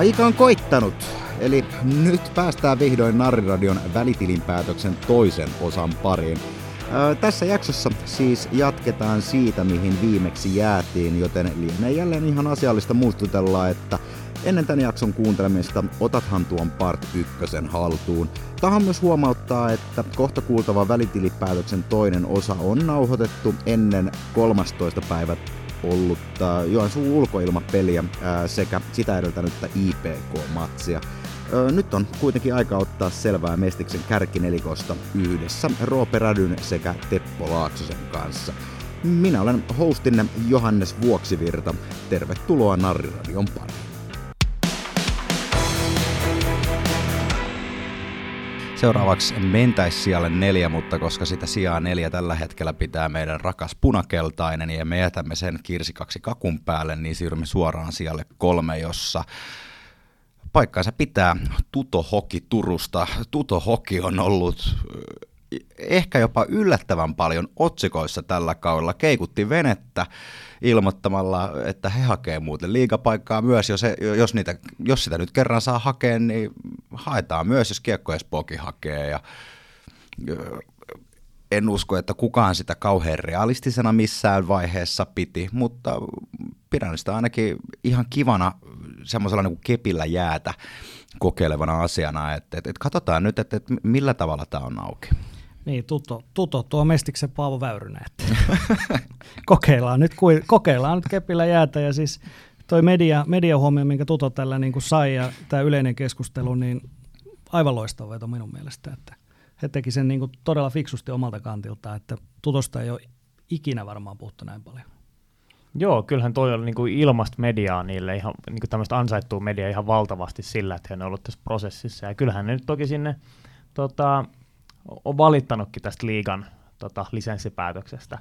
Aika on koittanut, eli nyt päästään vihdoin Narriradion välitilinpäätöksen toisen osan pariin. Ää, tässä jaksossa siis jatketaan siitä, mihin viimeksi jäätiin, joten lienee jälleen ihan asiallista muistutella, että ennen tämän jakson kuuntelemista otathan tuon part ykkösen haltuun. Tahan myös huomauttaa, että kohta kuultava välitilipäätöksen toinen osa on nauhoitettu ennen 13. päivät ollutta Joensuun ulkoilmapeliä ää, sekä sitä edeltänyttä IPK-matsia. Nyt on kuitenkin aika ottaa selvää Mestiksen kärkinelikosta yhdessä Roope Rädyn sekä Teppo Laaksosen kanssa. Minä olen hostinne Johannes Vuoksivirta. Tervetuloa Narriradion pariin. Seuraavaksi mentäisi siellä neljä, mutta koska sitä sijaa neljä tällä hetkellä pitää meidän rakas punakeltainen ja me jätämme sen kirsikaksi kakun päälle, niin siirrymme suoraan siellä kolme, jossa paikkaansa pitää Tuto Hoki Turusta. Tuto Hoki on ollut eh, ehkä jopa yllättävän paljon otsikoissa tällä kaudella. Keikutti venettä ilmoittamalla, että he hakee muuten liigapaikkaa myös, jos, he, jos, niitä, jos sitä nyt kerran saa hakea, niin haetaan myös, jos Kiekko Espookin hakee. Ja, en usko, että kukaan sitä kauhean realistisena missään vaiheessa piti, mutta pidän sitä ainakin ihan kivana semmoisella niin kepillä jäätä kokeilevana asiana, että, että, että katsotaan nyt, että, että millä tavalla tämä on auki. Niin, tuto, tuto tuo Mestiksen Paavo Väyrynen. Kokeillaan, nyt, kokeillaan nyt kepillä jäätä ja siis toi media, mediahuomio, minkä Tuto tällä niin kuin sai ja tämä yleinen keskustelu, niin aivan loistava veto minun mielestä. Että he teki sen niin kuin todella fiksusti omalta kantilta, että Tutosta ei ole ikinä varmaan puhuttu näin paljon. Joo, kyllähän toi on niin ilmasta mediaa niille, ihan niin tämmöistä ansaittua mediaa ihan valtavasti sillä, että he on ollut tässä prosessissa. Ja kyllähän ne nyt toki sinne tota, on valittanutkin tästä liigan tota, lisenssipäätöksestä.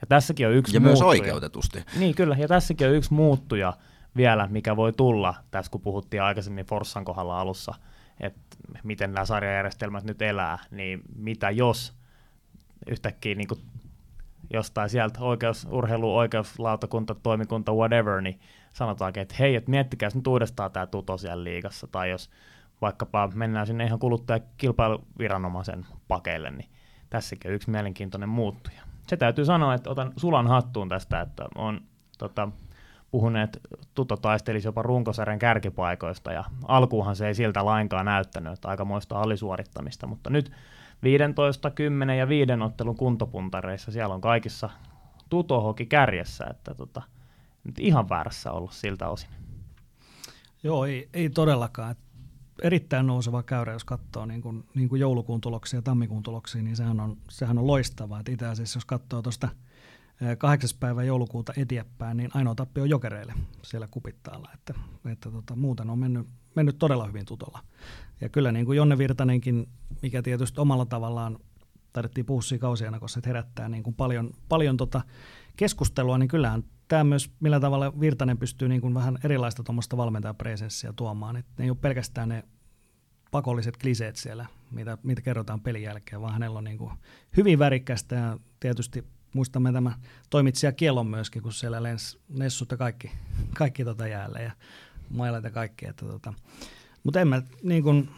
Ja tässäkin on yksi Ja muuttuja. myös oikeutetusti. Niin kyllä, ja tässäkin on yksi muuttuja vielä, mikä voi tulla tässä, kun puhuttiin aikaisemmin Forssan kohdalla alussa, että miten nämä sarjajärjestelmät nyt elää, niin mitä jos yhtäkkiä niin kuin jostain sieltä oikeus, urheilu, oikeuslautakunta, toimikunta, whatever, niin sanotaankin, että hei, että miettikää nyt uudestaan tämä tuto siellä liigassa, tai jos vaikkapa mennään sinne ihan kuluttajakilpailuviranomaisen pakeille, niin tässäkin on yksi mielenkiintoinen muuttuja. Se täytyy sanoa, että otan sulan hattuun tästä, että on tota, puhuneet, Tuto taistelisi jopa runkosarjan kärkipaikoista, ja alkuunhan se ei siltä lainkaan näyttänyt, että aikamoista alisuorittamista, mutta nyt 15, 10 ja 5 ottelun kuntopuntareissa siellä on kaikissa Tutohoki kärjessä, että tota, nyt ihan väärässä ollut siltä osin. Joo, ei, ei todellakaan erittäin nouseva käyrä, jos katsoo niin kuin, niin kuin joulukuun tuloksia ja tammikuun tuloksia, niin sehän on, sehän on loistavaa. itse asiassa jos katsoo tuosta kahdeksas päivä joulukuuta eteenpäin, niin ainoa tappi on jokereille siellä kupittaalla. Että, että tota, muuten on mennyt, mennyt todella hyvin tutolla. Ja kyllä niin kuin Jonne Virtanenkin, mikä tietysti omalla tavallaan tarvittiin puhua siinä kausien koska se herättää niin kuin paljon, paljon tota keskustelua, niin kyllähän tämä myös, millä tavalla Virtanen pystyy niin kuin vähän erilaista tuommoista valmentajapresenssiä tuomaan. Et ne ei ole pelkästään ne pakolliset kliseet siellä, mitä, mitä kerrotaan pelin jälkeen, vaan hänellä on niin kuin hyvin värikästä ja tietysti muistamme tämä toimitsija Kielon myöskin, kun siellä lens nessut ja kaikki, kaikki tota jäälle ja mailat ja kaikki. Että tota. Mutta en mä, niin kuin,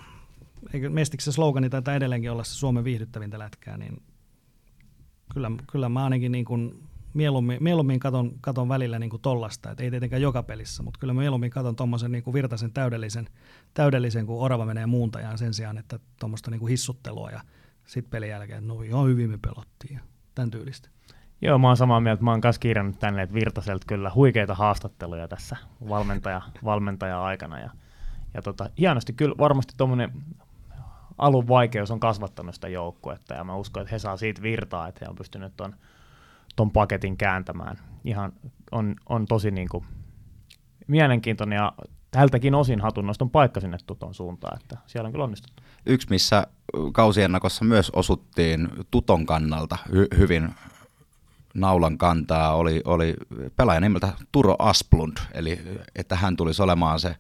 eikö Mestiksen slogani taitaa edelleenkin olla se Suomen viihdyttävintä lätkää, niin kyllä, kyllä mä ainakin niin kuin mieluummin, mieluummin katon, katon välillä niin kuin tollasta, että ei tietenkään joka pelissä, mutta kyllä mä mieluummin katon tuommoisen niin virtaisen täydellisen, täydellisen, kun orava menee muuntajaan sen sijaan, että tuommoista niin hissuttelua ja sitten pelin jälkeen, no ihan hyvin me pelottiin ja tämän tyylistä. Joo, mä oon samaa mieltä. Mä oon myös kirjannut tänne, että Virtaselta kyllä huikeita haastatteluja tässä valmentaja, valmentaja-aikana. Ja, ja tota, hienosti kyllä varmasti tuommoinen alun vaikeus on kasvattanut sitä joukkuetta, ja mä uskon, että he saa siitä virtaa, että he on pystynyt tuon ton paketin kääntämään. Ihan on, on tosi niin kuin mielenkiintoinen ja tältäkin osin hatunnoston paikka sinne tuton suuntaan, että siellä on kyllä onnistuttu. Yksi, missä kausiennakossa myös osuttiin tuton kannalta hy- hyvin naulan kantaa oli, oli pelaaja nimeltä Turo Asplund, eli että hän tulisi olemaan se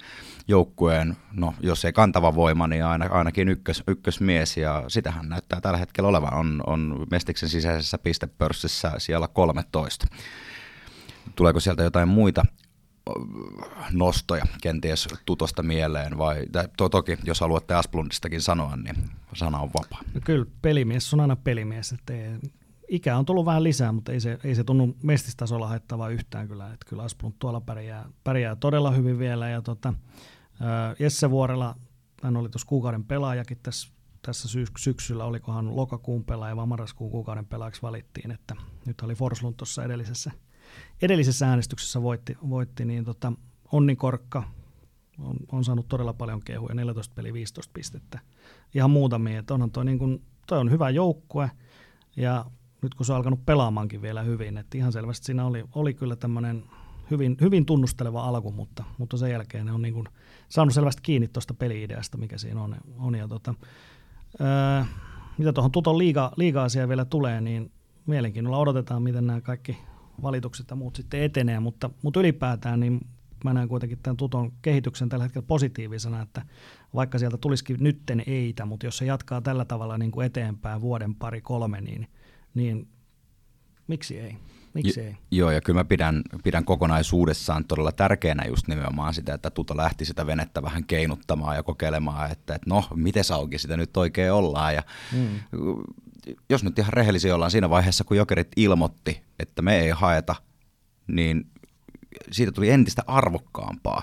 joukkueen, no jos ei kantava voima, niin aina, ainakin ykkös, ykkösmies, ja sitähän näyttää tällä hetkellä olevan, on, on Mestiksen sisäisessä pistepörssissä siellä 13. Tuleeko sieltä jotain muita nostoja kenties tutosta mieleen, vai to, toki jos haluatte Asplundistakin sanoa, niin sana on vapaa. No kyllä pelimies on aina pelimies, että ei, ikä on tullut vähän lisää, mutta ei se, ei se tunnu mestistasolla haittavaa yhtään kyllä, että kyllä Asplund tuolla pärjää, pärjää todella hyvin vielä, ja tota, Jesse Vuorella, hän oli tuossa kuukauden pelaajakin tässä, tässä syksyllä, olikohan lokakuun pelaaja vai marraskuun kuukauden pelaajaksi valittiin, että nyt oli Forslund tuossa edellisessä, edellisessä äänestyksessä voitti, voitti niin tota, Onni Korkka on, on, saanut todella paljon kehuja, 14 peli 15 pistettä, ihan muutamia, että onhan toi, niin kun, toi on hyvä joukkue, ja nyt kun se on alkanut pelaamaankin vielä hyvin, että ihan selvästi siinä oli, oli kyllä tämmöinen hyvin, hyvin tunnusteleva alku, mutta, mutta sen jälkeen ne on niin kuin saanut selvästi kiinni tuosta peli-ideasta, mikä siinä on. on ja tota, ää, mitä tuohon Tuton liiga, liiga-asiaan vielä tulee, niin mielenkiinnolla odotetaan, miten nämä kaikki valitukset ja muut sitten etenee, mutta, mutta ylipäätään niin mä näen kuitenkin tämän Tuton kehityksen tällä hetkellä positiivisena, että vaikka sieltä tulisikin nytten eitä, mutta jos se jatkaa tällä tavalla niin kuin eteenpäin vuoden pari kolme, niin, niin miksi ei? Miksi ei? Joo, ja kyllä mä pidän, pidän kokonaisuudessaan todella tärkeänä just nimenomaan sitä, että Tuto lähti sitä venettä vähän keinuttamaan ja kokeilemaan, että, että no, miten auki sitä nyt oikein ollaan. Ja mm. Jos nyt ihan rehellisiä ollaan siinä vaiheessa, kun Jokerit ilmoitti, että me ei haeta, niin siitä tuli entistä arvokkaampaa.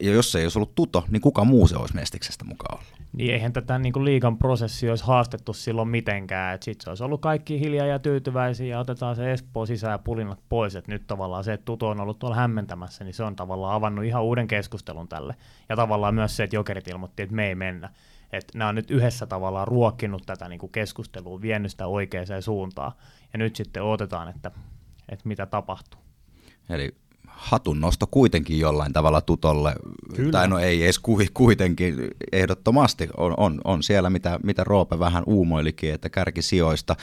Ja jos se ei olisi ollut Tuto, niin kuka muu se olisi Mestiksestä mukaan ollut? Niin eihän tätä niin kuin liigan prosessi olisi haastettu silloin mitenkään. Sitten se olisi ollut kaikki hiljaa ja tyytyväisiä ja otetaan se Espoo sisään ja pulinat pois. Et nyt tavallaan se, että Tuto on ollut tuolla hämmentämässä, niin se on tavallaan avannut ihan uuden keskustelun tälle. Ja tavallaan myös se, että Jokerit ilmoitti, että me ei mennä. Että nämä on nyt yhdessä tavallaan ruokkinut tätä niin kuin keskustelua, vienyt sitä oikeaan suuntaan. Ja nyt sitten odotetaan, että, että mitä tapahtuu. Eli hatunnosto kuitenkin jollain tavalla tutolle. Kyllä. Tai no ei edes kuitenkin, ehdottomasti on, on, on siellä, mitä, mitä Roope vähän uumoilikin, että kärkisijoista.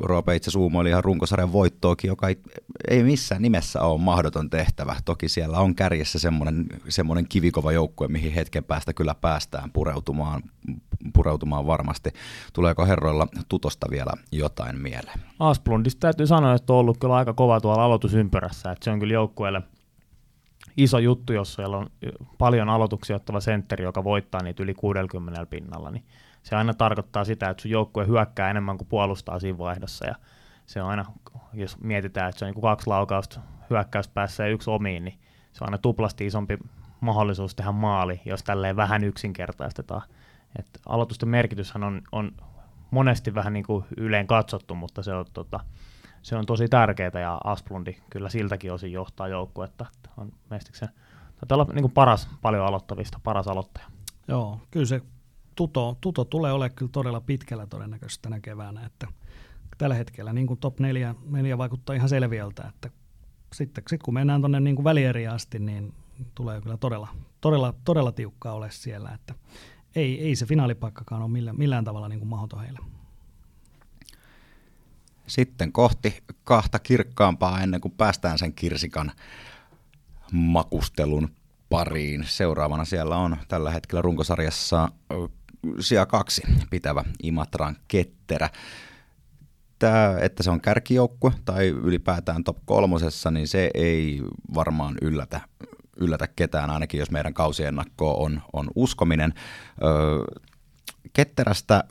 Roope itse asiassa uumoili ihan runkosarjan voittoakin, joka ei, ei missään nimessä ole mahdoton tehtävä. Toki siellä on kärjessä semmoinen, semmoinen kivikova joukkue, mihin hetken päästä kyllä päästään pureutumaan, pureutumaan varmasti. Tuleeko herroilla tutosta vielä jotain mieleen? Asplundista täytyy sanoa, että on ollut kyllä aika kova tuolla aloitusympyrässä, että se on kyllä joukkueelle iso juttu, jos siellä on paljon aloituksia ottava sentteri, joka voittaa niitä yli 60 pinnalla, niin se aina tarkoittaa sitä, että sun joukkue hyökkää enemmän kuin puolustaa siinä vaihdossa, ja se on aina, jos mietitään, että se on niin kaksi laukausta hyökkäyspäässä ja yksi omiin, niin se on aina tuplasti isompi mahdollisuus tehdä maali, jos tälleen vähän yksinkertaistetaan. Et aloitusten merkityshän on, on monesti vähän niin kuin yleen katsottu, mutta se on, tota, se on tosi tärkeää ja Asplundi kyllä siltäkin osin johtaa joukkuetta. On mestiksen, olla niin kuin paras paljon aloittavista, paras aloittaja. Joo, kyllä se tuto, tuto tulee olemaan kyllä todella pitkällä todennäköisesti tänä keväänä, että tällä hetkellä niin kuin top 4, 4 vaikuttaa ihan selviöltä, että sitten sit kun mennään tuonne niin välieriin asti, niin tulee kyllä todella, todella, todella tiukkaa ole siellä, että ei, ei se finaalipaikkakaan ole millään, millään tavalla niin kuin mahdoton heille. Sitten kohti kahta kirkkaampaa ennen kuin päästään sen kirsikan makustelun pariin. Seuraavana siellä on tällä hetkellä runkosarjassa sija kaksi pitävä Imatran ketterä. Tämä, että se on kärkijoukkue tai ylipäätään top kolmosessa, niin se ei varmaan yllätä yllätä ketään, ainakin jos meidän kausiennakko on, on uskominen. Öö, ketterästä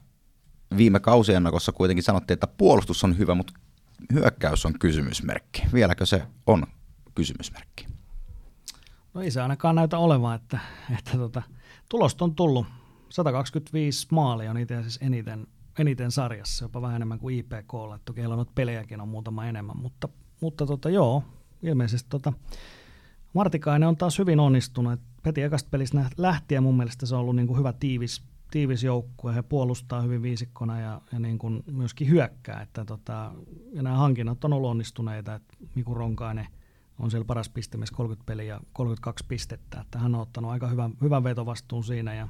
viime kausiennakossa kuitenkin sanottiin, että puolustus on hyvä, mutta hyökkäys on kysymysmerkki. Vieläkö se on kysymysmerkki? No ei se ainakaan näytä olevan, että, että tota, tulosta on tullut. 125 maalia on itse asiassa eniten, eniten sarjassa, jopa vähän enemmän kuin IPK. Toki heillä on pelejäkin on muutama enemmän, mutta, mutta tota, joo, ilmeisesti tota, Martikainen on taas hyvin onnistunut. Heti ekasta pelistä lähtien mun mielestä se on ollut niin kuin hyvä tiivis, tiivis joukkue. He puolustaa hyvin viisikkona ja, ja niin kuin myöskin hyökkää. Että tota, ja nämä hankinnat on ollut onnistuneita. Että Miku Ronkainen on siellä paras pistemies 30 peliä ja 32 pistettä. Että hän on ottanut aika hyvän, hyvän vetovastuun siinä. Ja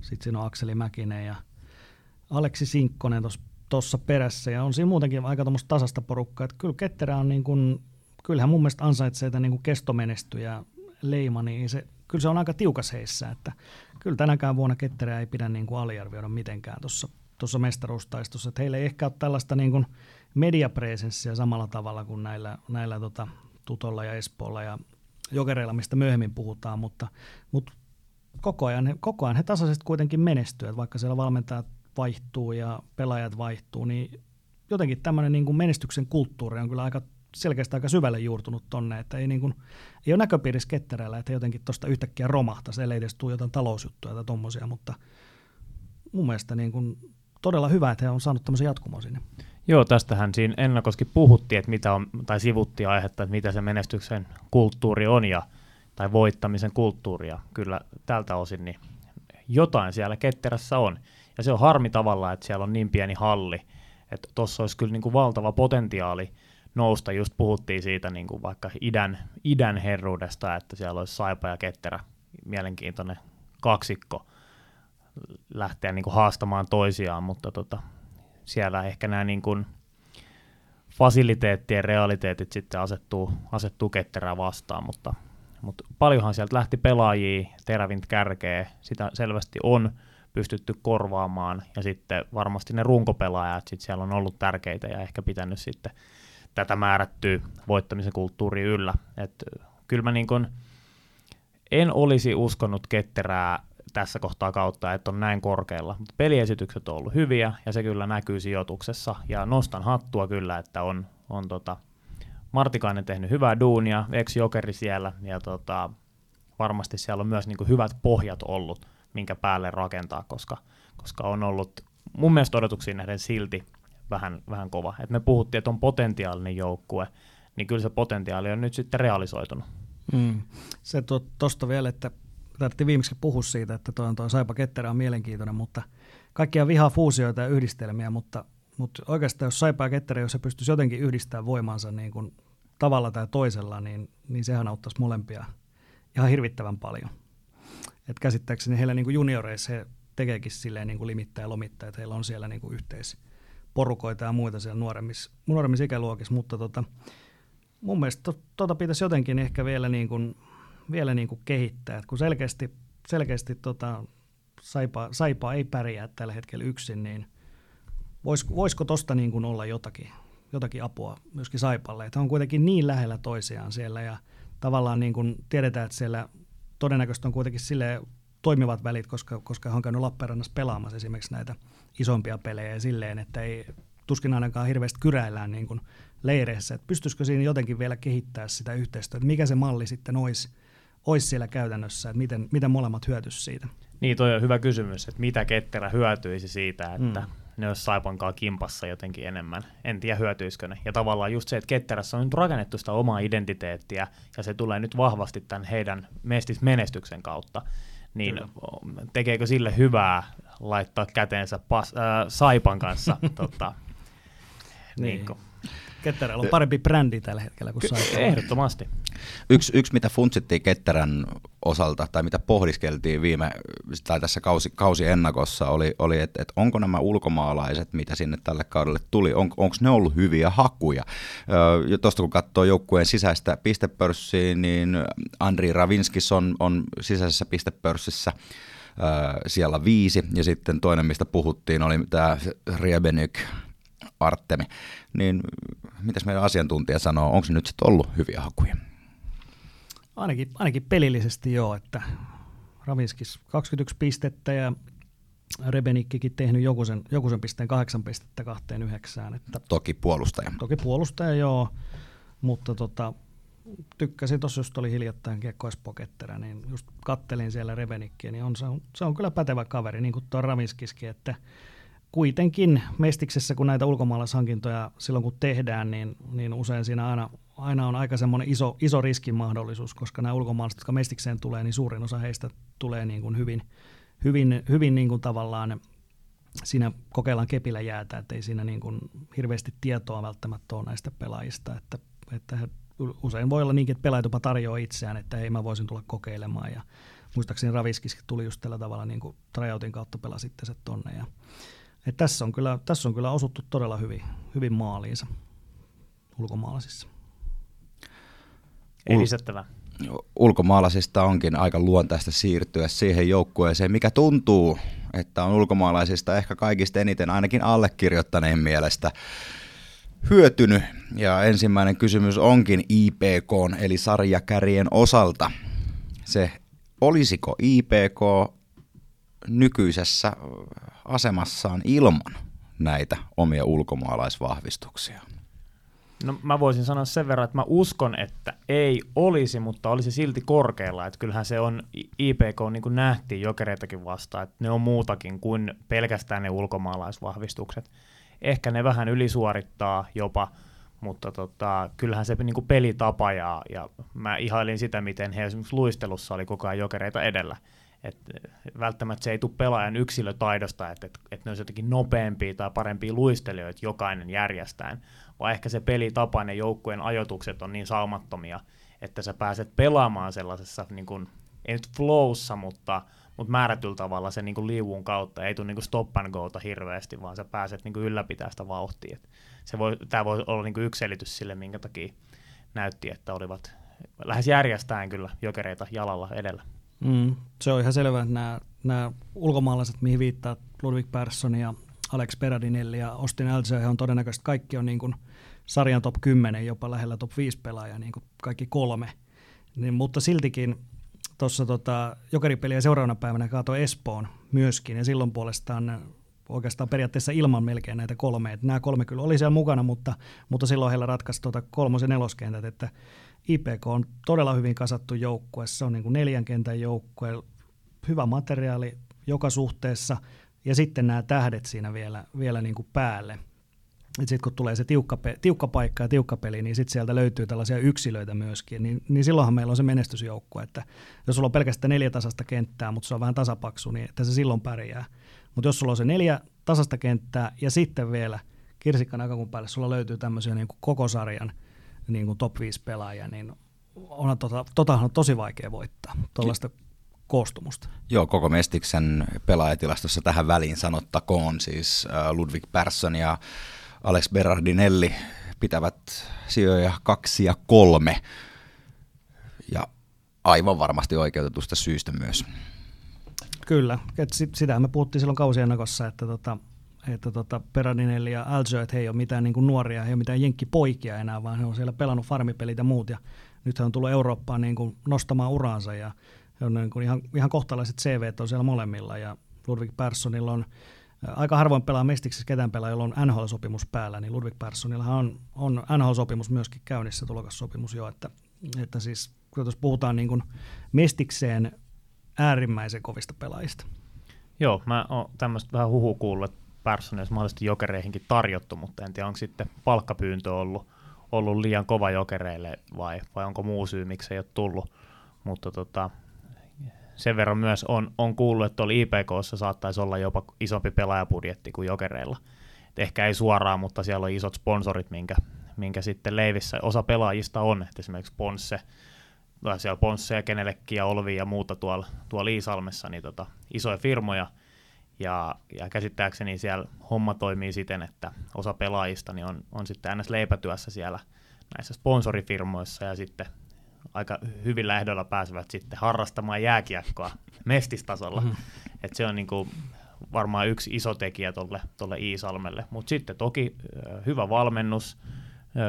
sitten siinä on Akseli Mäkinen ja Aleksi Sinkkonen tuossa perässä. Ja on siinä muutenkin aika tasasta porukkaa. Että kyllä Ketterä on niin kuin kyllähän mun mielestä ansaitsee tämän niin kestomenestyjä leima, niin se, kyllä se on aika tiukas heissä, että kyllä tänäkään vuonna Ketterää ei pidä niin kuin aliarvioida mitenkään tuossa tuossa mestaruustaistossa, että heillä ei ehkä ole tällaista niin kuin mediapresenssiä samalla tavalla kuin näillä, näillä tota, Tutolla ja Espoolla ja, jokereilla, mistä myöhemmin puhutaan, mutta, mutta koko, ajan, he, koko ajan he tasaisesti kuitenkin menestyvät, vaikka siellä valmentajat vaihtuu ja pelaajat vaihtuu, niin jotenkin tämmöinen niin kuin menestyksen kulttuuri on kyllä aika selkeästi aika syvälle juurtunut tonne, että ei, niin kuin, ei ole näköpiirissä ketterällä, että jotenkin tuosta yhtäkkiä romahtaa, se ei edes tule jotain talousjuttuja tai tommosia, mutta mun mielestä niin kuin, todella hyvä, että he on saanut tämmöisen jatkumon sinne. Joo, tästähän siinä ennakoskin puhuttiin, että mitä on, tai sivuttiin aihetta, että mitä se menestyksen kulttuuri on ja, tai voittamisen kulttuuri, ja kyllä tältä osin niin jotain siellä ketterässä on. Ja se on harmi tavallaan, että siellä on niin pieni halli, että tuossa olisi kyllä niin kuin valtava potentiaali nousta. Just puhuttiin siitä niin kuin vaikka idän, idän herruudesta, että siellä olisi Saipa ja Ketterä, mielenkiintoinen kaksikko lähteä niin kuin haastamaan toisiaan, mutta tota, siellä ehkä nämä niin kuin fasiliteettien realiteetit sitten asettuu, asettuu ketterää vastaan, mutta, mutta paljonhan sieltä lähti pelaajia, terävint kärkeä, sitä selvästi on pystytty korvaamaan, ja sitten varmasti ne runkopelaajat sitten siellä on ollut tärkeitä ja ehkä pitänyt sitten tätä määrättyä voittamisen kulttuuria yllä. Et kyllä mä niin kun en olisi uskonut ketterää tässä kohtaa kautta, että on näin korkealla. Mutta peliesitykset on ollut hyviä ja se kyllä näkyy sijoituksessa. Ja nostan hattua kyllä, että on, on tota Martikainen tehnyt hyvää duunia, ex-jokeri siellä ja tota, varmasti siellä on myös niin hyvät pohjat ollut, minkä päälle rakentaa, koska, koska on ollut mun mielestä odotuksiin nähden silti vähän, vähän kova. Et me puhuttiin, että on potentiaalinen joukkue, niin kyllä se potentiaali on nyt sitten realisoitunut. Mm. Se tuosta vielä, että tarvittiin viimeksi puhua siitä, että tuo, tuo Saipa Ketterä on mielenkiintoinen, mutta kaikkia vihaa fuusioita ja yhdistelmiä, mutta, mutta oikeastaan jos Saipa ja Ketterä, jos se pystyisi jotenkin yhdistämään voimansa niin kuin tavalla tai toisella, niin, niin sehän auttaisi molempia ihan hirvittävän paljon. Et käsittääkseni heillä niin kuin junioreissa he tekeekin silleen niin kuin limittäin ja lomittaa, että heillä on siellä niin kuin yhteisporukoita ja muita siellä nuoremmissa, nuoremmissa ikäluokissa, mutta tota, mun mielestä to, tota pitäisi jotenkin ehkä vielä niin kuin vielä niin kuin kehittää. Et kun selkeästi, selkeästi tota, Saipa, Saipa ei pärjää tällä hetkellä yksin, niin vois, voisiko tuosta niin olla jotakin, jotakin apua myöskin Saipalle? Että on kuitenkin niin lähellä toisiaan siellä ja tavallaan niin kuin tiedetään, että siellä todennäköisesti on kuitenkin sille toimivat välit, koska, koska on käynyt Lappeenrannassa pelaamassa esimerkiksi näitä isompia pelejä ja silleen, että ei tuskin ainakaan hirveästi kyräillään niin kuin leireissä. Että pystyisikö siinä jotenkin vielä kehittää sitä yhteistyötä, mikä se malli sitten olisi, olisi siellä käytännössä, että miten, miten molemmat hyötyisivät siitä? Niin, toi on hyvä kysymys, että mitä ketterä hyötyisi siitä, että mm. ne olisi Saipankaan kimpassa jotenkin enemmän. En tiedä hyötyisikö ne. Ja tavallaan just se, että ketterässä on nyt rakennettu sitä omaa identiteettiä, ja se tulee nyt vahvasti tämän heidän menestyksen kautta. Niin Kyllä. tekeekö sille hyvää laittaa käteensä pas, äh, Saipan kanssa? tota, niin. niin Ketterällä on parempi brändi tällä hetkellä kuin Saipa. Ehdottomasti. Yksi, yksi, mitä funtsittiin Ketterän osalta, tai mitä pohdiskeltiin viime, tai tässä kausi, kausi ennakossa, oli, oli että et onko nämä ulkomaalaiset, mitä sinne tälle kaudelle tuli, on, onko ne ollut hyviä hakuja? Öö, Tuosta kun katsoo joukkueen sisäistä pistepörssiä, niin Andri Ravinskis on, on sisäisessä pistepörssissä siellä viisi, ja sitten toinen, mistä puhuttiin, oli tämä Riebenyk, Artemi, niin mitäs meidän asiantuntija sanoo, onko se nyt sitten ollut hyviä hakuja? Ainakin, ainakin pelillisesti joo, että Ravinskis 21 pistettä ja Rebenikkikin tehnyt joku sen, joku sen pisteen kahdeksan pistettä kahteen yhdeksään. Että, toki puolustaja. Toki puolustaja joo, mutta tota, tykkäsin tuossa, just oli hiljattain Kiekko Espoketterä, niin just kattelin siellä Rebenikkiä, niin on, se, on, se on kyllä pätevä kaveri, niin kuin tuo Ravinskiskin, että kuitenkin Mestiksessä, kun näitä ulkomaalaishankintoja silloin kun tehdään, niin, niin usein siinä aina, aina on aika semmoinen iso, iso riskin mahdollisuus, koska nämä ulkomaalaiset, jotka Mestikseen tulee, niin suurin osa heistä tulee niin kuin hyvin, hyvin, hyvin niin kuin tavallaan siinä kokeillaan kepillä jäätä, että ei siinä niin kuin hirveästi tietoa välttämättä ole näistä pelaajista, että, että usein voi olla niinkin, että pelaajat jopa tarjoaa itseään, että hei mä voisin tulla kokeilemaan ja muistaakseni Raviskiskin tuli just tällä tavalla niin kuin tryoutin kautta pelasitte se tonne ja et tässä, on kyllä, tässä on kyllä osuttu todella hyvin, hyvin maaliinsa ulkomaalaisissa. Ei lisättävää. Ulkomaalaisista onkin aika luontaista siirtyä siihen joukkueeseen, mikä tuntuu, että on ulkomaalaisista ehkä kaikista eniten ainakin allekirjoittaneen mielestä hyötynyt. Ja ensimmäinen kysymys onkin IPK, eli sarjakärjen osalta. Se olisiko IPK nykyisessä asemassaan ilman näitä omia ulkomaalaisvahvistuksia? No mä voisin sanoa sen verran, että mä uskon, että ei olisi, mutta olisi silti korkealla. Että kyllähän se on, IPK niin kuin nähtiin jokereitakin vastaan, että ne on muutakin kuin pelkästään ne ulkomaalaisvahvistukset. Ehkä ne vähän ylisuorittaa jopa, mutta tota, kyllähän se niin kuin pelitapa ja, ja mä ihailin sitä, miten he esimerkiksi luistelussa oli koko ajan jokereita edellä. Et välttämättä se ei tule pelaajan yksilötaidosta, että et, et ne olisi jotenkin nopeampia tai parempia luistelijoita jokainen järjestään, vaan ehkä se pelitapa ja joukkueen ajoitukset on niin saumattomia, että sä pääset pelaamaan sellaisessa, niin kuin, ei nyt flowssa, mutta, mutta määrätyllä tavalla sen niin kuin liivun kautta, ei tule niin kuin stop and goota hirveästi, vaan sä pääset niin kuin ylläpitää sitä vauhtia. Se voi, tämä voi olla niin kuin yksi selitys sille, minkä takia näytti, että olivat lähes järjestään kyllä jokereita jalalla edellä. Mm, se on ihan selvää, että nämä, nämä ulkomaalaiset, mihin viittaa Ludwig Persson ja Alex Peradinelli ja Austin Elze, on todennäköisesti kaikki on niin kuin sarjan top 10, jopa lähellä top 5 pelaajaa, niin kuin kaikki kolme. Niin, mutta siltikin tuossa tota, jokeripeliä seuraavana päivänä kaatoi Espoon myöskin, ja silloin puolestaan oikeastaan periaatteessa ilman melkein näitä kolme. Et nämä kolme kyllä oli siellä mukana, mutta, mutta silloin heillä ratkaisi tuota kolmos- ja neloskentät, että IPK on todella hyvin kasattu joukkue. Se on niin kuin neljän kentän joukkue, hyvä materiaali joka suhteessa ja sitten nämä tähdet siinä vielä, vielä niin kuin päälle. Sitten kun tulee se tiukka, tiukka paikka ja tiukka peli, niin sitten sieltä löytyy tällaisia yksilöitä myöskin. Niin, niin silloinhan meillä on se menestysjoukko, että jos sulla on pelkästään neljä tasasta kenttää, mutta se on vähän tasapaksu, niin että se silloin pärjää. Mutta jos sulla on se neljä tasasta kenttää ja sitten vielä kirsikkan aikakun päälle sulla löytyy tämmöisiä niin kuin koko sarjan – niin kuin top 5 pelaaja, niin on tota, tota on tosi vaikea voittaa tuollaista koostumusta. Joo, koko Mestiksen pelaajatilastossa tähän väliin sanottakoon, siis äh, Ludwig Persson ja Alex Berardinelli pitävät sijoja kaksi ja kolme, ja aivan varmasti oikeutetusta syystä myös. Kyllä, että sitä me puhuttiin silloin kausiennakossa, että tota, että tota Peradinelli ja Aljo, että he ei ole mitään niin kuin nuoria, he ei ole mitään jenkkipoikia enää, vaan he on siellä pelannut farmipelit ja muut. Ja nyt he on tullut Eurooppaan niin kuin nostamaan uraansa ja he on niin kuin ihan, ihan kohtalaiset CV on siellä molemmilla. Ja Ludwig Perssonilla on aika harvoin pelaa Mestiksessä ketään pelaa, jolla on NHL-sopimus päällä, niin Ludwig Perssonilla on, on NHL-sopimus myöskin käynnissä, tulokassopimus jo, että, että siis jos puhutaan niin kuin Mestikseen äärimmäisen kovista pelaajista. Joo, mä oon tämmöistä vähän huhu kuullut, että Perssonia mahdollisesti jokereihinkin tarjottu, mutta en tiedä, onko sitten palkkapyyntö ollut, ollut liian kova jokereille vai, vai onko muu syy, miksi ei ole tullut. Mutta tota, sen verran myös on, on kuullut, että oli IPKssa saattaisi olla jopa isompi pelaajapudjetti kuin jokereilla. Et ehkä ei suoraan, mutta siellä on isot sponsorit, minkä, minkä sitten leivissä osa pelaajista on, että esimerkiksi Ponsse, siellä Ponsse ja Kenelekki ja Olvi ja muuta tuolla, tuolla Iisalmessa, niin tota, isoja firmoja, ja, ja käsittääkseni siellä homma toimii siten, että osa pelaajista niin on, on sitten ns. leipätyössä siellä näissä sponsorifirmoissa ja sitten aika hyvillä ehdoilla pääsevät sitten harrastamaan jääkiekkoa mestistasolla. Mm-hmm. Et se on niinku varmaan yksi iso tekijä tuolle tolle Iisalmelle. Mutta sitten toki hyvä valmennus,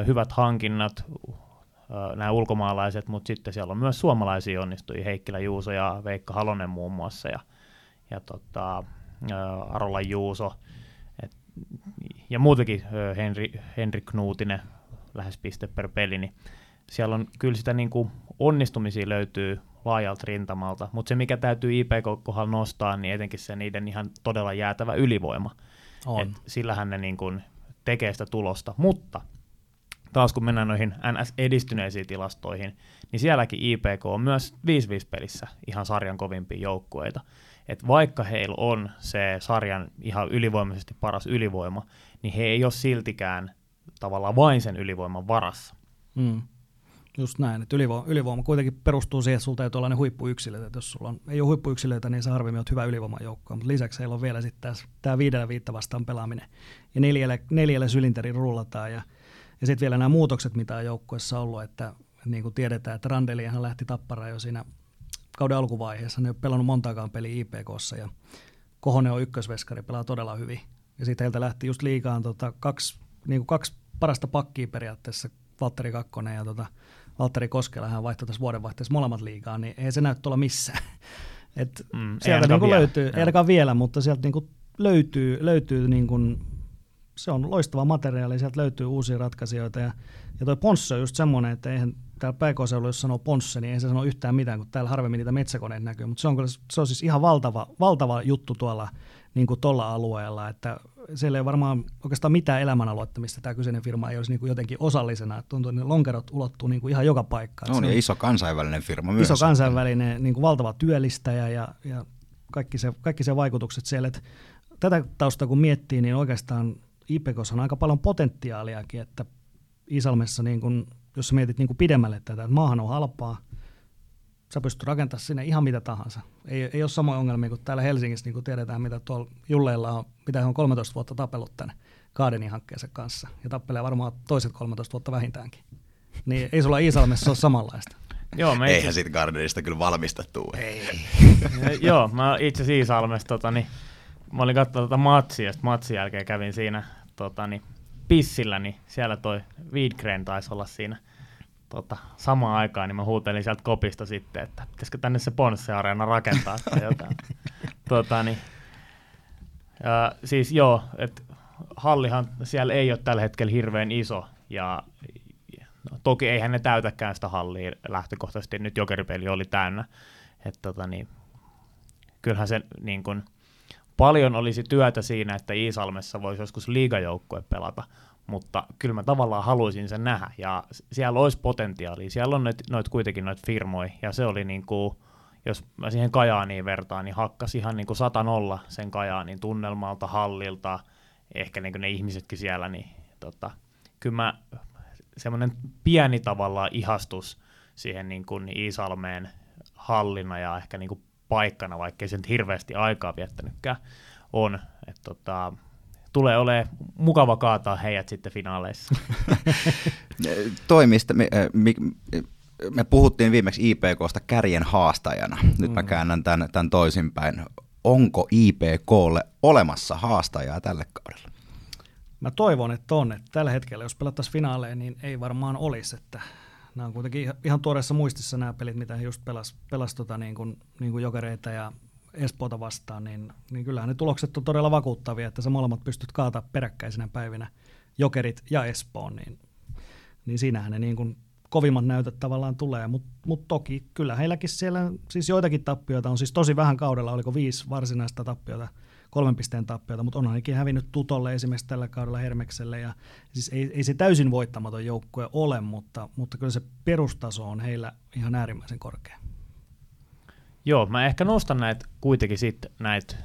hyvät hankinnat, nämä ulkomaalaiset, mutta sitten siellä on myös suomalaisia onnistujia, Heikkilä Juuso ja Veikka Halonen muun muassa. Ja, ja tota, Arola Juuso et, ja muutenkin Henri, Henri Knuutinen lähes piste per peli, niin siellä on kyllä sitä niin kuin onnistumisia löytyy laajalta rintamalta, mutta se mikä täytyy IPK kohdalla nostaa, niin etenkin se niiden ihan todella jäätävä ylivoima. On. Et sillähän ne niin kuin tekee sitä tulosta, mutta taas kun mennään noihin NS-edistyneisiin tilastoihin, niin sielläkin IPK on myös 5-5 pelissä ihan sarjan kovimpia joukkueita että vaikka heillä on se sarjan ihan ylivoimaisesti paras ylivoima, niin he ei ole siltikään tavallaan vain sen ylivoiman varassa. Mm. Just näin, että ylivoima, ylivoima kuitenkin perustuu siihen, että sulla täytyy olla ne huippuyksilöitä. Että jos sulla on, ei ole huippuyksilöitä, niin se harvemmin on hyvä ylivoimajoukko. Mutta lisäksi heillä on vielä sitten tämä viidellä viittä vastaan pelaaminen. Ja neljälle, neljälle sylinterin rullataan. Ja, ja sitten vielä nämä muutokset, mitä on joukkueessa ollut, että niin kuin tiedetään, että Randelihan lähti tappara jo siinä kauden alkuvaiheessa. Ne ei ole pelannut montaakaan peliä IPKssa ja Kohonen on ykkösveskari, pelaa todella hyvin. Ja sitten heiltä lähti just liikaan tota, kaksi, niin kuin kaksi parasta pakkia periaatteessa, Valtteri Kakkonen ja tota, Valtteri Koskela, hän vaihtoi tässä vuodenvaihteessa molemmat liigaa, niin ei se näy tuolla missään. Et mm, sieltä niinku löytyy, ei ainakaan vielä, mutta sieltä niinku löytyy, löytyy niinku, se on loistava materiaali, sieltä löytyy uusia ratkaisijoita ja, ja toi Ponsse on just semmoinen, että eihän täällä pk jos sanoo Ponsse, niin ei se sano yhtään mitään, kun täällä harvemmin niitä metsäkoneita näkyy, mutta se on, se on siis ihan valtava, valtava juttu tuolla niin kuin tuolla alueella, että siellä ei varmaan oikeastaan mitään elämänaluetta, mistä tämä kyseinen firma ei olisi niin kuin jotenkin osallisena. Että tuntuu, että ne lonkerot ulottuu niin kuin ihan joka paikkaan. No niin, iso kansainvälinen firma myös. Iso kansainvälinen, niin kuin valtava työllistäjä ja, ja kaikki, se, kaikki se vaikutukset siellä. Että tätä tausta kun miettii, niin oikeastaan IPEKOS on aika paljon potentiaaliakin, että Isalmessa, niin kuin, jos mietit niin kuin pidemmälle tätä, että maahan on halpaa – sä pystyt rakentamaan sinne ihan mitä tahansa. Ei, ei ole samoja ongelmia kuin täällä Helsingissä, niin kuin tiedetään, mitä tuolla Julleilla on, mitä he on 13 vuotta tapellut tänne Kaadenin hankkeensa kanssa. Ja tappelee varmaan toiset 13 vuotta vähintäänkin. Niin ei sulla Iisalmessa ole samanlaista. Joo, me Eihän siitä Gardenista kyllä valmistettu. Ei. Joo, mä itse asiassa Iisalmessa, tota, niin, mä olin katsonut tota matsia, ja matsin jälkeen kävin siinä tota, niin, pissillä, niin siellä toi Wiedgren taisi olla siinä – tota, samaan aikaan, niin mä huutelin sieltä kopista sitten, että pitäisikö tänne se Ponsse-areena rakentaa tai jotain. tota, niin, ja, siis joo, että hallihan siellä ei ole tällä hetkellä hirveän iso, ja no, toki eihän ne täytäkään sitä hallia lähtökohtaisesti, nyt jokeripeli oli täynnä, että tota, niin, kyllähän se niin kun, paljon olisi työtä siinä, että Iisalmessa voisi joskus liigajoukkue pelata, mutta kyllä mä tavallaan haluaisin sen nähdä, ja siellä olisi potentiaalia, siellä on noit, noit kuitenkin noita firmoja, ja se oli niin kuin, jos mä siihen Kajaaniin vertaan, niin hakkas ihan niin kuin nolla sen Kajaanin tunnelmalta, hallilta, ehkä niin kuin ne ihmisetkin siellä, niin tota, kyllä mä semmoinen pieni tavallaan ihastus siihen niin kuin Iisalmeen hallina ja ehkä niin kuin paikkana, vaikkei se nyt hirveästi aikaa viettänytkään on. että tota, tulee olemaan mukava kaataa heidät sitten finaaleissa. Toimista, me, me, me puhuttiin viimeksi IPKsta kärjen haastajana. Nyt mm. mä käännän tämän, tämän toisinpäin. Onko IPKlle olemassa haastajaa tälle kaudelle? Mä toivon, että on. Että tällä hetkellä, jos pelattaisiin finaaleen, niin ei varmaan olisi. Että nämä on kuitenkin ihan tuoreessa muistissa nämä pelit, mitä he just pelas, pelas tota niin kuin, niin kuin jokereita ja Espoota vastaan, niin, niin kyllähän ne tulokset on todella vakuuttavia, että sä molemmat pystyt kaataa peräkkäisenä päivinä Jokerit ja Espoon, niin, niin siinähän ne niin kuin kovimmat näytöt tavallaan tulee, mutta mut toki kyllä heilläkin siellä siis joitakin tappioita on, siis tosi vähän kaudella, oliko viisi varsinaista tappiota, kolmen pisteen tappiota, mutta on ainakin hävinnyt Tutolle esimerkiksi tällä kaudella Hermekselle, ja siis ei, ei se täysin voittamaton joukkue ole, mutta, mutta kyllä se perustaso on heillä ihan äärimmäisen korkea. Joo, mä ehkä nostan näitä kuitenkin sitten näitä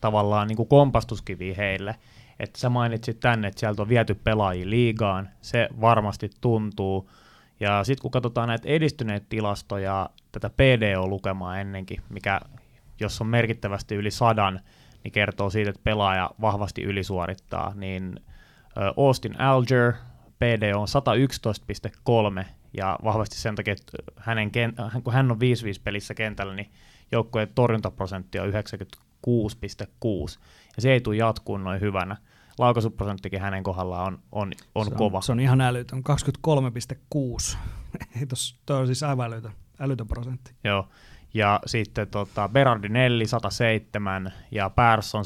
tavallaan niin kuin kompastuskiviä heille. Että sä mainitsit tänne, että sieltä on viety pelaajia liigaan, se varmasti tuntuu. Ja sitten kun katsotaan näitä edistyneitä tilastoja, tätä PDO-lukemaa ennenkin, mikä jos on merkittävästi yli sadan, niin kertoo siitä, että pelaaja vahvasti ylisuorittaa, niin Austin Alger, PD on 111,3 ja vahvasti sen takia, että hänen, kun hän on 5-5 pelissä kentällä, niin joukkueen torjuntaprosentti on 96,6 ja se ei tule jatkuun noin hyvänä. Laukaisuprosenttikin hänen kohdallaan on, on, on, se on kova. Se on ihan älytön, 23,6. Tuo on siis aivan älytön, älytön prosentti. Joo, ja sitten tota, Berardinelli 107 ja Persson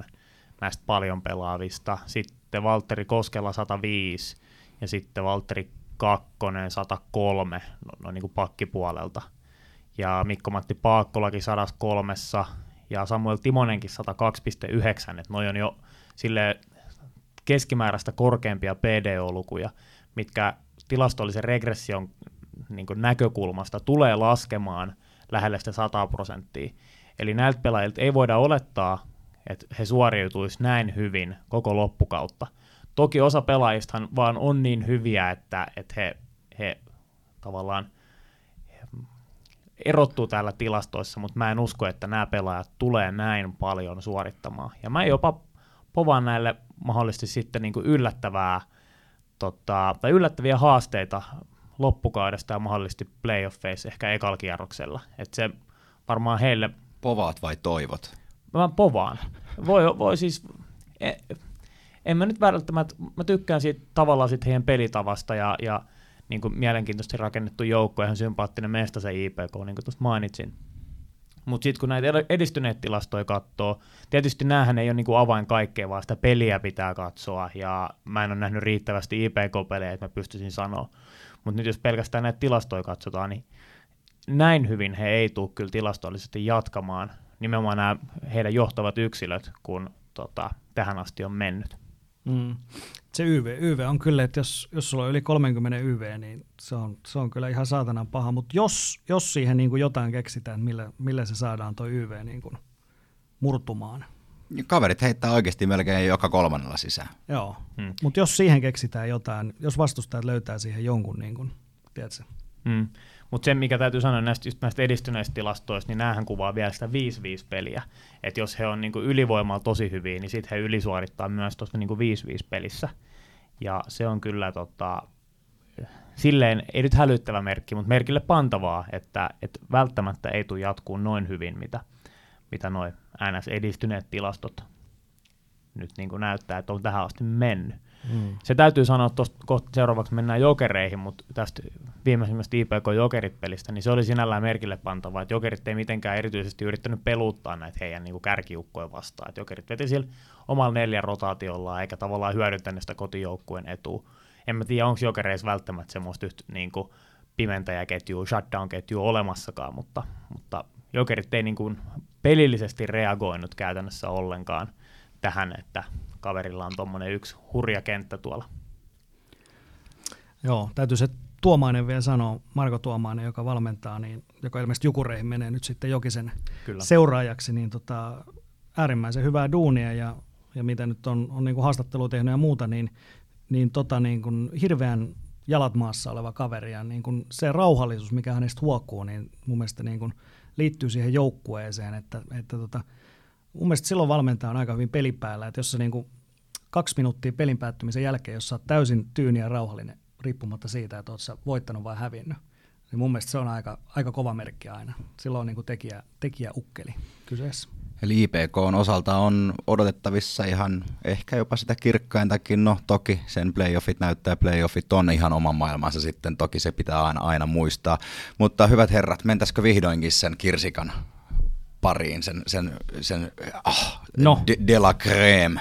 106,8 näistä paljon pelaavista. Sitten Valtteri Koskela 105 ja sitten Valtteri Kakkonen 103 no, no niin kuin pakkipuolelta. Ja Mikko-Matti Paakkolakin 103 ja Samuel Timonenkin 102,9, että noi on jo sille keskimääräistä korkeampia PDO-lukuja, mitkä tilastollisen regression niin näkökulmasta tulee laskemaan lähelle sitä 100 prosenttia. Eli näiltä pelaajilta ei voida olettaa, että he suoriutuisivat näin hyvin koko loppukautta. Toki osa pelaajista vaan on niin hyviä, että, että he, he tavallaan erottuu täällä tilastoissa, mutta mä en usko, että nämä pelaajat tulee näin paljon suorittamaan. Ja mä jopa povaan näille mahdollisesti sitten niin kuin yllättävää, tota, tai yllättäviä haasteita loppukaudesta ja mahdollisesti playoffeissa ehkä ekalla kierroksella. Että se varmaan heille... Povaat vai toivot? Mä povaan. Voi, voi siis... E, en mä nyt välttämättä, mä tykkään siitä tavallaan siitä heidän pelitavasta ja, ja niin kuin mielenkiintoisesti rakennettu joukko, ihan sympaattinen mesta se IPK, niin kuin tuosta mainitsin. Mutta sitten kun näitä edistyneitä tilastoja katsoo, tietysti näähän ei ole niinku avain kaikkea, vaan sitä peliä pitää katsoa, ja mä en ole nähnyt riittävästi IPK-pelejä, että mä pystyisin sanoa. Mutta nyt jos pelkästään näitä tilastoja katsotaan, niin näin hyvin he ei tule kyllä tilastollisesti jatkamaan nimenomaan nämä heidän johtavat yksilöt, kun tota, tähän asti on mennyt. Mm. Se YV, YV on kyllä, että jos, jos sulla on yli 30 YV, niin se on, se on kyllä ihan saatanan paha, mutta jos, jos siihen niin kuin jotain keksitään, millä, millä se saadaan tuo YV niin kuin murtumaan. Kaverit heittää oikeasti melkein joka kolmannella sisään. Joo, mm. mutta jos siihen keksitään jotain, jos vastustajat löytää siihen jonkun, niin kuin, tiedätkö? Mm. Mutta se, mikä täytyy sanoa näistä, just näistä edistyneistä tilastoista, niin näähän kuvaa vielä sitä 5-5 peliä. Että jos he on niinku ylivoimalla tosi hyviä, niin sitten he ylisuorittaa myös tuossa niinku 5-5 pelissä. Ja se on kyllä tota, silleen, ei nyt hälyttävä merkki, mutta merkille pantavaa, että, että välttämättä ei tule jatkuu noin hyvin, mitä, mitä noin NS edistyneet tilastot nyt niin kuin näyttää, että on tähän asti mennyt. Mm. Se täytyy sanoa, että kohta seuraavaksi mennään jokereihin, mutta tästä viimeisimmästä IPK-jokerit-pelistä, niin se oli sinällään merkille pantava, että jokerit ei mitenkään erityisesti yrittänyt peluuttaa näitä heidän niin kärkiukkoja vastaan. Että jokerit veti siellä omalla neljän rotaatiolla, eikä tavallaan hyödyntänyt sitä kotijoukkueen etua. En mä tiedä, onko jokereissa välttämättä semmoista yhtä niin kuin pimentäjäketjua, shutdown-ketjua olemassakaan, mutta, mutta jokerit ei niin kuin pelillisesti reagoinut käytännössä ollenkaan tähän, että kaverilla on tuommoinen yksi hurja kenttä tuolla. Joo, täytyy se Tuomainen vielä sanoa, Marko Tuomainen, joka valmentaa, niin, joka ilmeisesti Jukureihin menee nyt sitten Jokisen Kyllä. seuraajaksi, niin tota, äärimmäisen hyvää duunia ja, ja mitä nyt on, on niin kuin haastattelua tehnyt ja muuta, niin, niin, tota, niin kuin hirveän jalat maassa oleva kaveri ja niin kuin se rauhallisuus, mikä hänestä huokuu, niin mun mielestä niin kuin liittyy siihen joukkueeseen, että, että tota, mun mielestä silloin valmentaja on aika hyvin pelipäällä, että jos sä niin kuin kaksi minuuttia pelin päättymisen jälkeen, jos sä oot täysin tyyni ja rauhallinen, riippumatta siitä, että oot sä voittanut vai hävinnyt, niin mun mielestä se on aika, aika kova merkki aina. Silloin on niin kuin tekijä, tekijä ukkeli kyseessä. Eli IPK on osalta on odotettavissa ihan ehkä jopa sitä kirkkaintakin. No toki sen playoffit näyttää, playoffit on ihan oman maailmansa sitten, toki se pitää aina, aina muistaa. Mutta hyvät herrat, mentäisikö vihdoinkin sen kirsikan pariin, sen, sen, sen ah, no. de, de la crème,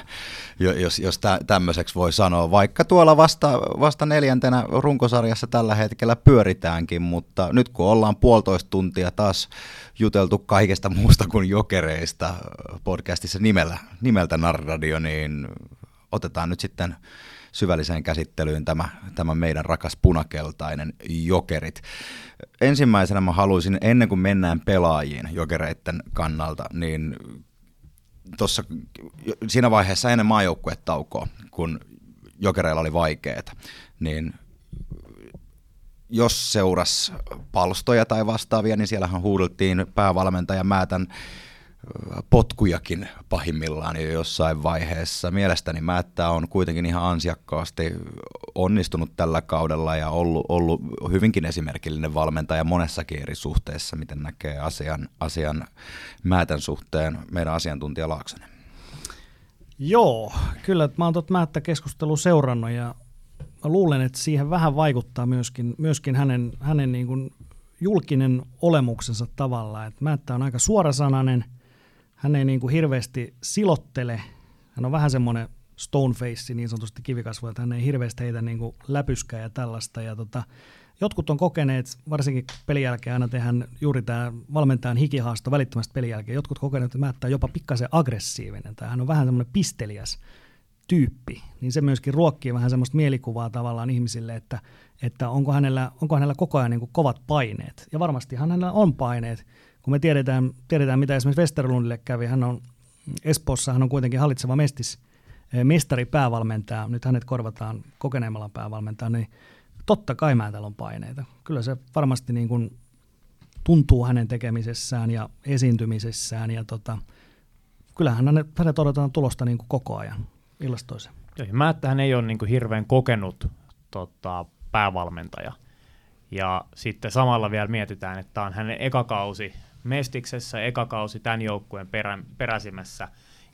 jos, jos tä, tämmöiseksi voi sanoa. Vaikka tuolla vasta, vasta neljäntenä runkosarjassa tällä hetkellä pyöritäänkin, mutta nyt kun ollaan puolitoista tuntia taas juteltu kaikesta muusta kuin jokereista podcastissa nimellä, nimeltä Narradio, niin otetaan nyt sitten syvälliseen käsittelyyn tämä, tämä meidän rakas punakeltainen jokerit. Ensimmäisenä mä haluaisin, ennen kuin mennään pelaajiin jokereiden kannalta, niin tuossa siinä vaiheessa ennen maajoukkuetaukoa, kun jokereilla oli vaikeaa, niin jos seuras palstoja tai vastaavia, niin siellähän huudeltiin päävalmentaja Määtän potkujakin pahimmillaan jo jossain vaiheessa. Mielestäni Määttä on kuitenkin ihan ansiakkaasti onnistunut tällä kaudella ja ollut, ollut hyvinkin esimerkillinen valmentaja monessakin eri suhteessa, miten näkee asian, asian Määtän suhteen meidän asiantuntija Laaksonen. Joo, kyllä mä oon tuota Määttä keskustelua seurannut ja mä luulen, että siihen vähän vaikuttaa myöskin, myöskin hänen, hänen niin kuin julkinen olemuksensa tavalla. Että Määttä on aika suorasanainen – hän ei niin kuin hirveästi silottele. Hän on vähän semmoinen stoneface niin sanotusti kivikasvu, että hän ei hirveästi heitä niin kuin läpyskää ja tällaista. Ja tota, jotkut on kokeneet, varsinkin pelin jälkeen aina tehdään juuri tämä valmentajan hikihaasto välittömästi pelin jälkeen. Jotkut kokeneet, että Määttää jopa pikkasen aggressiivinen tai hän on vähän semmoinen pisteliäs tyyppi, niin se myöskin ruokkii vähän semmoista mielikuvaa tavallaan ihmisille, että, että onko, hänellä, onko hänellä koko ajan niin kovat paineet. Ja varmasti hänellä on paineet, kun me tiedetään, tiedetään mitä esimerkiksi Westerlundille kävi, hän on Espoossa, hän on kuitenkin hallitseva mestis, eh, mestari päävalmentaja, nyt hänet korvataan kokeneemmalla päävalmentaja, niin totta kai täällä on paineita. Kyllä se varmasti niin kuin tuntuu hänen tekemisessään ja esiintymisessään ja tota, kyllähän hänet, hänet odotetaan tulosta niin kuin koko ajan ilmastoisen. Joo, mä, että hän ei ole niin kuin hirveän kokenut tota, päävalmentaja. Ja sitten samalla vielä mietitään, että tämä on hänen ekakausi Mestiksessä ekakausi tämän joukkueen perä, peräsimässä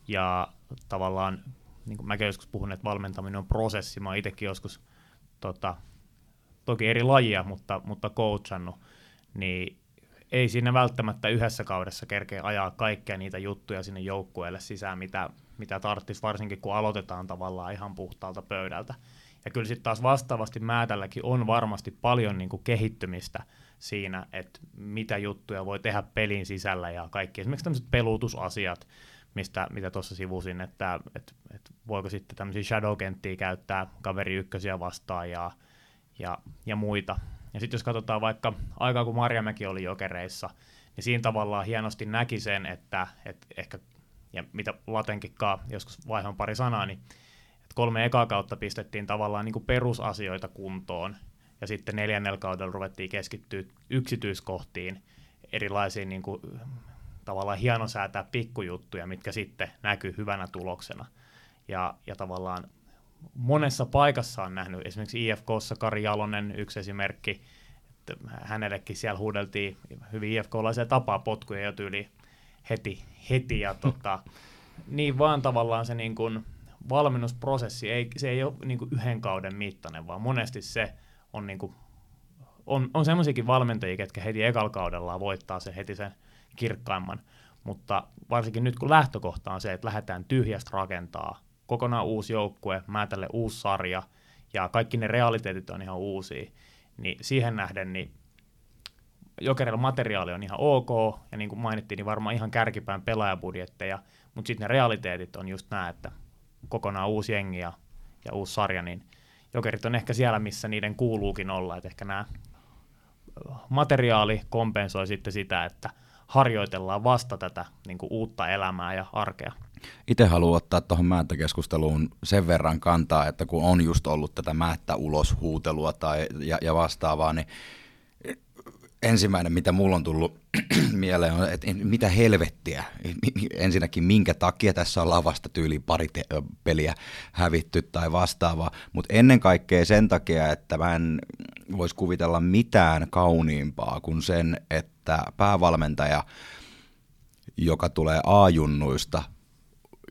ja tavallaan niin kuin mäkin joskus puhun, että valmentaminen on prosessi, mä itsekin joskus tota, toki eri lajia, mutta, mutta coachannut, niin ei siinä välttämättä yhdessä kaudessa kerkeä ajaa kaikkea niitä juttuja sinne joukkueelle sisään, mitä, mitä tarvitsisi, varsinkin kun aloitetaan tavallaan ihan puhtaalta pöydältä. Ja kyllä sitten taas vastaavasti Määtälläkin on varmasti paljon niin kuin kehittymistä siinä, että mitä juttuja voi tehdä pelin sisällä ja kaikki. Esimerkiksi tämmöiset pelutusasiat, mistä, mitä tuossa sivusin, että, että, että voiko sitten tämmöisiä shadow-kenttiä käyttää kaveri ykkösiä vastaan ja, ja, ja muita. Ja sitten jos katsotaan vaikka aikaa, kun Marjamäki oli jokereissa, niin siinä tavallaan hienosti näki sen, että, että ehkä, ja mitä Latenkikaan joskus vaihon pari sanaa, niin että kolme ekaa kautta pistettiin tavallaan niin kuin perusasioita kuntoon, ja sitten neljännellä kaudella ruvettiin keskittyä yksityiskohtiin, erilaisiin niin kuin, tavallaan hienosäätää pikkujuttuja, mitkä sitten näkyy hyvänä tuloksena. Ja, ja tavallaan monessa paikassa on nähnyt, esimerkiksi IFKssa Kari Jalonen yksi esimerkki, että hänellekin siellä huudeltiin hyvin IFK-laisia tapaa potkuja jo tyyli heti, heti ja tota, niin vaan tavallaan se niin kuin valmennusprosessi, ei, se ei ole niin kuin yhden kauden mittainen, vaan monesti se on, niin kuin, on, on semmoisiakin valmentajia, ketkä heti ekalla kaudella voittaa se heti sen kirkkaimman, mutta varsinkin nyt kun lähtökohta on se, että lähdetään tyhjästä rakentaa kokonaan uusi joukkue, tälle uusi sarja ja kaikki ne realiteetit on ihan uusia, niin siihen nähden niin Jokerilla materiaali on ihan ok, ja niin kuin mainittiin, niin varmaan ihan kärkipään pelaajabudjetteja, mutta sitten ne realiteetit on just nämä, että kokonaan uusi jengi ja, ja uusi sarja, niin Jokerit on ehkä siellä, missä niiden kuuluukin olla, että ehkä nämä materiaali kompensoi sitten sitä, että harjoitellaan vasta tätä niin kuin uutta elämää ja arkea. Itse haluan ottaa tuohon määttäkeskusteluun sen verran kantaa, että kun on just ollut tätä määttä ulos huutelua tai, ja, ja vastaavaa, niin ensimmäinen, mitä mulla on tullut mieleen, on, että mitä helvettiä. Ensinnäkin, minkä takia tässä on lavasta tyyliin pari te- peliä hävitty tai vastaavaa. Mutta ennen kaikkea sen takia, että mä en voisi kuvitella mitään kauniimpaa kuin sen, että päävalmentaja, joka tulee A-junnuista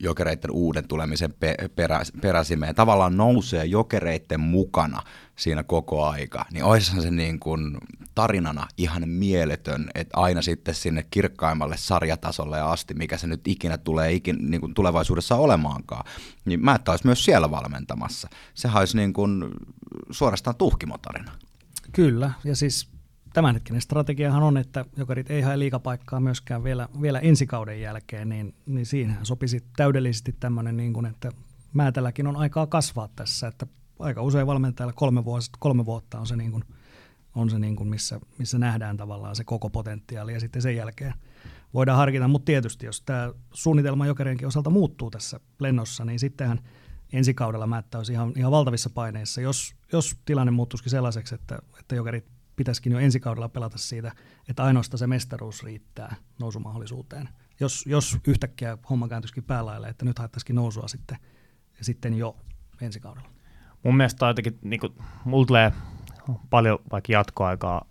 jokereiden uuden tulemisen perä, peräsimeen, tavallaan nousee jokereiden mukana siinä koko aika, niin olisihan se niin kuin tarinana ihan mieletön, että aina sitten sinne kirkkaimmalle sarjatasolle asti, mikä se nyt ikinä tulee ikin, niin kuin tulevaisuudessa olemaankaan, niin mä että myös siellä valmentamassa. Se olisi niin kuin suorastaan tuhkimotarina. Kyllä, ja siis tämänhetkinen strategiahan on, että jokerit ei hae liikapaikkaa myöskään vielä, vielä ensi kauden jälkeen, niin, niin siinähän sopisi täydellisesti tämmöinen, niin kuin, että Määtälläkin on aikaa kasvaa tässä, että aika usein valmentajalla kolme, vuotta, kolme vuotta on se, niin kuin, on se niin kuin missä, missä nähdään tavallaan se koko potentiaali ja sitten sen jälkeen voidaan harkita, mutta tietysti jos tämä suunnitelma jokerienkin osalta muuttuu tässä lennossa, niin sittenhän ensi kaudella olisi ihan, ihan valtavissa paineissa, jos, jos tilanne muuttuisikin sellaiseksi, että, että jokerit pitäisikin jo ensi kaudella pelata siitä, että ainoastaan se mestaruus riittää nousumahdollisuuteen. Jos, jos yhtäkkiä homma kääntyisikin päälaille, että nyt haettaisikin nousua sitten, sitten jo ensi kaudella. Mun mielestä jotenkin, niin kuin, tulee paljon vaikka jatkoaikaa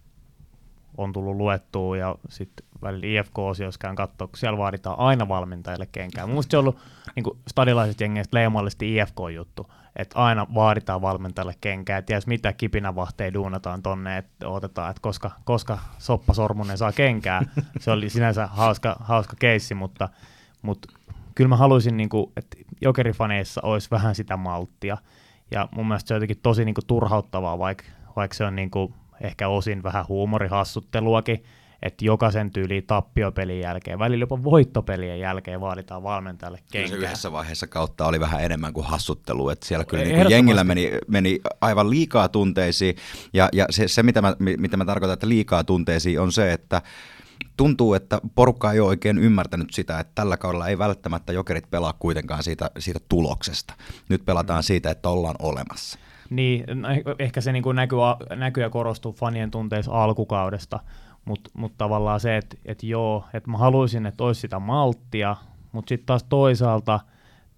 on tullut luettua ja sitten välillä IFK-osiossa käyn katsoa, kun siellä vaaditaan aina valmentajille kenkään. Mun se on ollut niin stadilaiset jengeistä leimallisesti IFK-juttu, että aina vaaditaan valmentajalle kenkää, että ties mitä kipinävahteja duunataan tonne, että otetaan, että koska, koska Soppa Sormunen saa kenkää. Se oli sinänsä hauska, hauska keissi, mutta, mutta kyllä mä haluaisin, niin kuin, että jokerifaneissa olisi vähän sitä malttia. Ja mun mielestä se on jotenkin tosi niin kuin, turhauttavaa, vaikka, vaikka se on niin kuin, ehkä osin vähän huumorihassutteluakin, että jokaisen tyyliin tappiopelin jälkeen, välillä jopa voittopelien jälkeen vaaditaan valmentajalle kenkää. Kyllä se yhdessä vaiheessa kautta oli vähän enemmän kuin hassuttelu, että siellä kyllä niin jengillä meni, meni aivan liikaa tunteisiin, ja, ja se, se mitä, mä, mitä mä tarkoitan, että liikaa tunteisiin on se, että tuntuu, että porukka ei ole oikein ymmärtänyt sitä, että tällä kaudella ei välttämättä jokerit pelaa kuitenkaan siitä, siitä tuloksesta. Nyt pelataan siitä, että ollaan olemassa. Niin, no, eh, ehkä se niin kuin näkyy, näkyy ja korostuu fanien tunteissa alkukaudesta, mutta mut tavallaan se, että et joo, että mä haluaisin, että olisi sitä malttia, mutta sitten taas toisaalta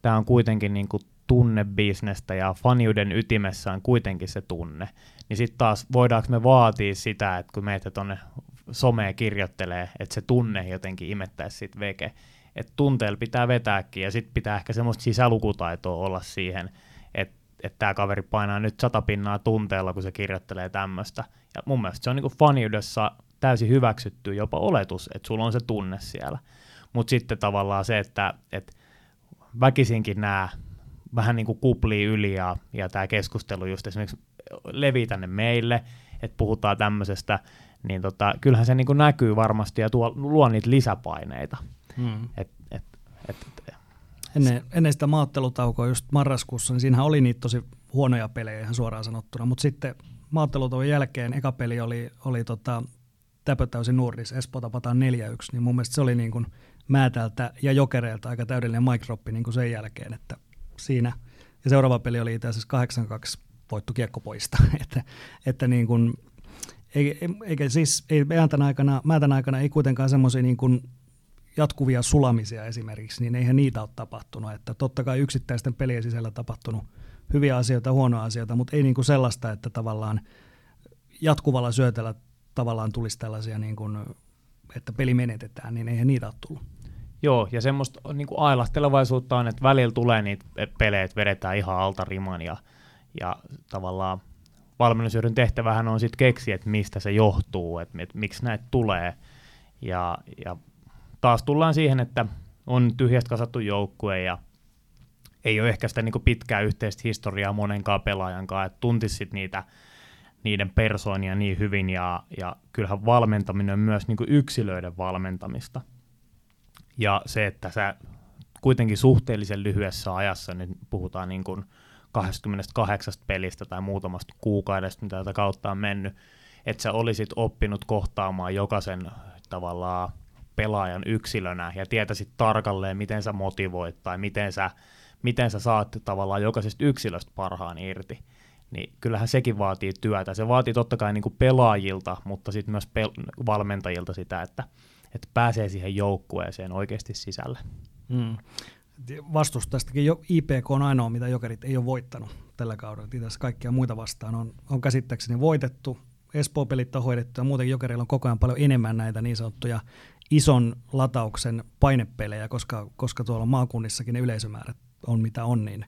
tämä on kuitenkin niin kuin tunnebisnestä ja faniuden ytimessä on kuitenkin se tunne. Niin sitten taas voidaanko me vaatia sitä, että kun meitä tuonne someen kirjoittelee, että se tunne jotenkin imettäisi sitten veke. että tunteella pitää vetääkin ja sitten pitää ehkä semmoista sisälukutaitoa olla siihen, että että tämä kaveri painaa nyt sata pinnaa tunteella, kun se kirjoittelee tämmöistä. Ja mun mielestä se on niinku faniudessa täysin hyväksytty jopa oletus, että sulla on se tunne siellä. Mutta sitten tavallaan se, että, että väkisinkin nämä vähän niin kuin kuplii yli ja, ja tämä keskustelu just esimerkiksi levii tänne meille, että puhutaan tämmöisestä, niin tota, kyllähän se niin kuin näkyy varmasti ja tuo, luo niitä lisäpaineita. Hmm. Et, et, et, et, ennen, ennen sitä maattelutaukoa just marraskuussa, niin siinähän oli niitä tosi huonoja pelejä ihan suoraan sanottuna, mutta sitten maattelutauon jälkeen eka peli oli, oli tota, täpötäysin Nurdis, Espoo tapataan 4-1, niin mun mielestä se oli niin kuin Määtältä ja Jokereilta aika täydellinen microppi niin kuin sen jälkeen, että siinä, ja seuraava peli oli itse asiassa 8-2 voittu kiekkopoista, että, että niin kuin, eikä siis, ei määtän aikana, määtän aikana ei kuitenkaan semmoisia niin kuin jatkuvia sulamisia esimerkiksi, niin eihän niitä ole tapahtunut. Että totta kai yksittäisten pelien sisällä tapahtunut hyviä asioita, huonoja asioita, mutta ei niin kuin sellaista, että tavallaan jatkuvalla syötellä tavallaan tulisi tällaisia, niin kuin, että peli menetetään, niin eihän niitä ole tullut. Joo, ja semmoista niin kuin ailahtelevaisuutta on, että välillä tulee niitä pelejä, että vedetään ihan alta riman, ja, ja tavallaan valmennusjohdon tehtävähän on sitten keksiä, että mistä se johtuu, että, että miksi näitä tulee, ja, ja taas tullaan siihen, että on tyhjästä kasattu joukkue, ja ei ole ehkä sitä niin pitkää yhteistä historiaa monenkaan pelaajan että tuntisi niitä niiden persoonia niin hyvin, ja, ja kyllähän valmentaminen on myös niin yksilöiden valmentamista. Ja se, että sä kuitenkin suhteellisen lyhyessä ajassa, nyt puhutaan niin kuin 28 pelistä tai muutamasta kuukaudesta, mitä tätä kautta on mennyt, että sä olisit oppinut kohtaamaan jokaisen tavallaan pelaajan yksilönä ja tietäisit tarkalleen, miten sä motivoit tai miten sä, miten sä saat tavallaan jokaisesta yksilöstä parhaan irti, niin kyllähän sekin vaatii työtä. Se vaatii totta kai niin kuin pelaajilta, mutta sitten myös pel- valmentajilta sitä, että että pääsee siihen joukkueeseen oikeasti sisälle. Mm. Vastus tästäkin jo IPK on ainoa, mitä Jokerit ei ole voittanut tällä kaudella. Tässä kaikkia muita vastaan on, on käsittääkseni voitettu. Espoo-pelit on hoidettu ja muutenkin Jokerilla on koko ajan paljon enemmän näitä niin sanottuja ison latauksen painepelejä, koska, koska tuolla maakunnissakin ne yleisömäärät on mitä on, niin,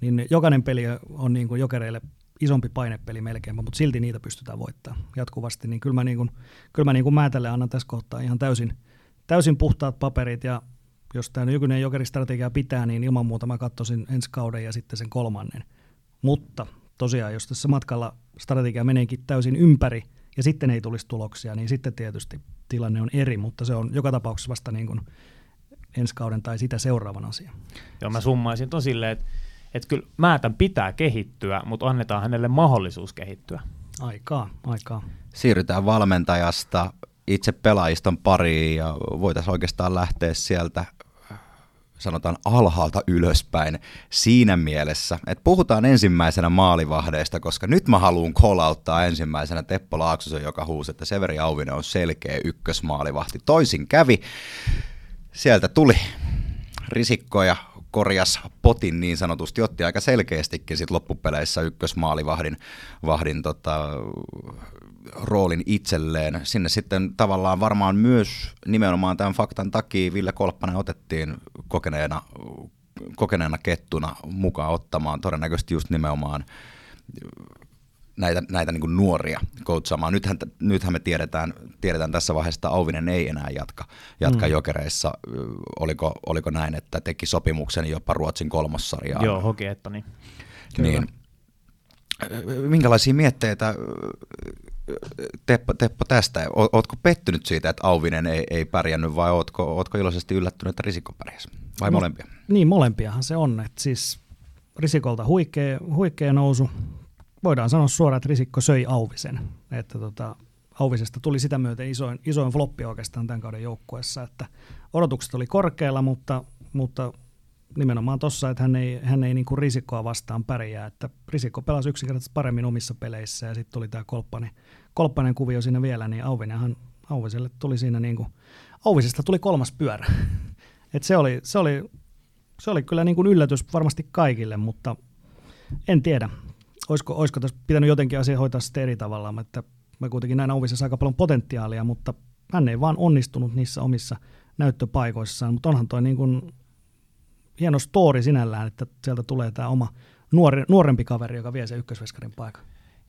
niin jokainen peli on niin kuin jokereille isompi painepeli melkein, mutta silti niitä pystytään voittamaan jatkuvasti. Niin kyllä mä, niin kuin, kyllä mä niin kuin Määtälle annan tässä kohtaa ihan täysin, täysin puhtaat paperit ja jos tämä nykyinen jokeristrategia pitää, niin ilman muuta mä katsoisin ensi kauden ja sitten sen kolmannen. Mutta tosiaan, jos tässä matkalla strategia meneekin täysin ympäri ja sitten ei tulisi tuloksia, niin sitten tietysti tilanne on eri, mutta se on joka tapauksessa vasta niin kuin ensi kauden tai sitä seuraavan asian. Joo, mä summaisin ton silleen, että että kyllä Määtän pitää kehittyä, mutta annetaan hänelle mahdollisuus kehittyä. Aikaa, aikaa. Siirrytään valmentajasta itse pelaajiston pariin ja voitaisiin oikeastaan lähteä sieltä sanotaan alhaalta ylöspäin siinä mielessä, että puhutaan ensimmäisenä maalivahdeista, koska nyt mä haluan kolauttaa ensimmäisenä Teppo Laaksosen, joka huusi, että Severi Auvinen on selkeä ykkösmaalivahti. Toisin kävi, sieltä tuli risikkoja korjas potin niin sanotusti, otti aika selkeästikin sit loppupeleissä ykkösmaalivahdin vahdin, tota, roolin itselleen. Sinne sitten tavallaan varmaan myös nimenomaan tämän faktan takia Ville Kolppanen otettiin kokeneena, kokeneena kettuna mukaan ottamaan todennäköisesti just nimenomaan näitä, näitä niin nuoria coachaamaan. Nythän, nythän me tiedetään, tiedetään tässä vaiheessa, että Auvinen ei enää jatka, jatka mm. jokereissa. Oliko, oliko näin, että teki sopimuksen jopa Ruotsin kolmossarjaan? Joo, hoki, että niin. niin. Minkälaisia mietteitä Teppo, Teppo tästä? Oletko pettynyt siitä, että Auvinen ei, ei pärjännyt vai ootko, ootko iloisesti yllättynyt, että Risikko pärjäsi? Vai no, molempia? Niin, molempiahan se on. Että siis Risikolta huikea, huikea nousu, voidaan sanoa suoraan, että Risikko söi Auvisen. Että tota, Auvisesta tuli sitä myöten isoin, isoin floppi oikeastaan tämän kauden joukkueessa, että odotukset oli korkealla, mutta, mutta nimenomaan tuossa, että hän ei, hän ei niin kuin Risikkoa vastaan pärjää, että Risikko pelasi yksinkertaisesti paremmin omissa peleissä ja sitten tuli tämä kolppanen, kolppanen kuvio siinä vielä, niin Auvinenhan, Auviselle tuli siinä niin kuin, Auvisesta tuli kolmas pyörä. Et se, oli, se, oli, se oli kyllä niin kuin yllätys varmasti kaikille, mutta en tiedä olisiko, olisiko tässä pitänyt jotenkin asia hoitaa sitten eri tavalla, että mä kuitenkin näin Auvisessa aika paljon potentiaalia, mutta hän ei vaan onnistunut niissä omissa näyttöpaikoissaan, mutta onhan toi niin kuin hieno story sinällään, että sieltä tulee tämä oma nuori, nuorempi kaveri, joka vie sen ykkösveskarin paikan.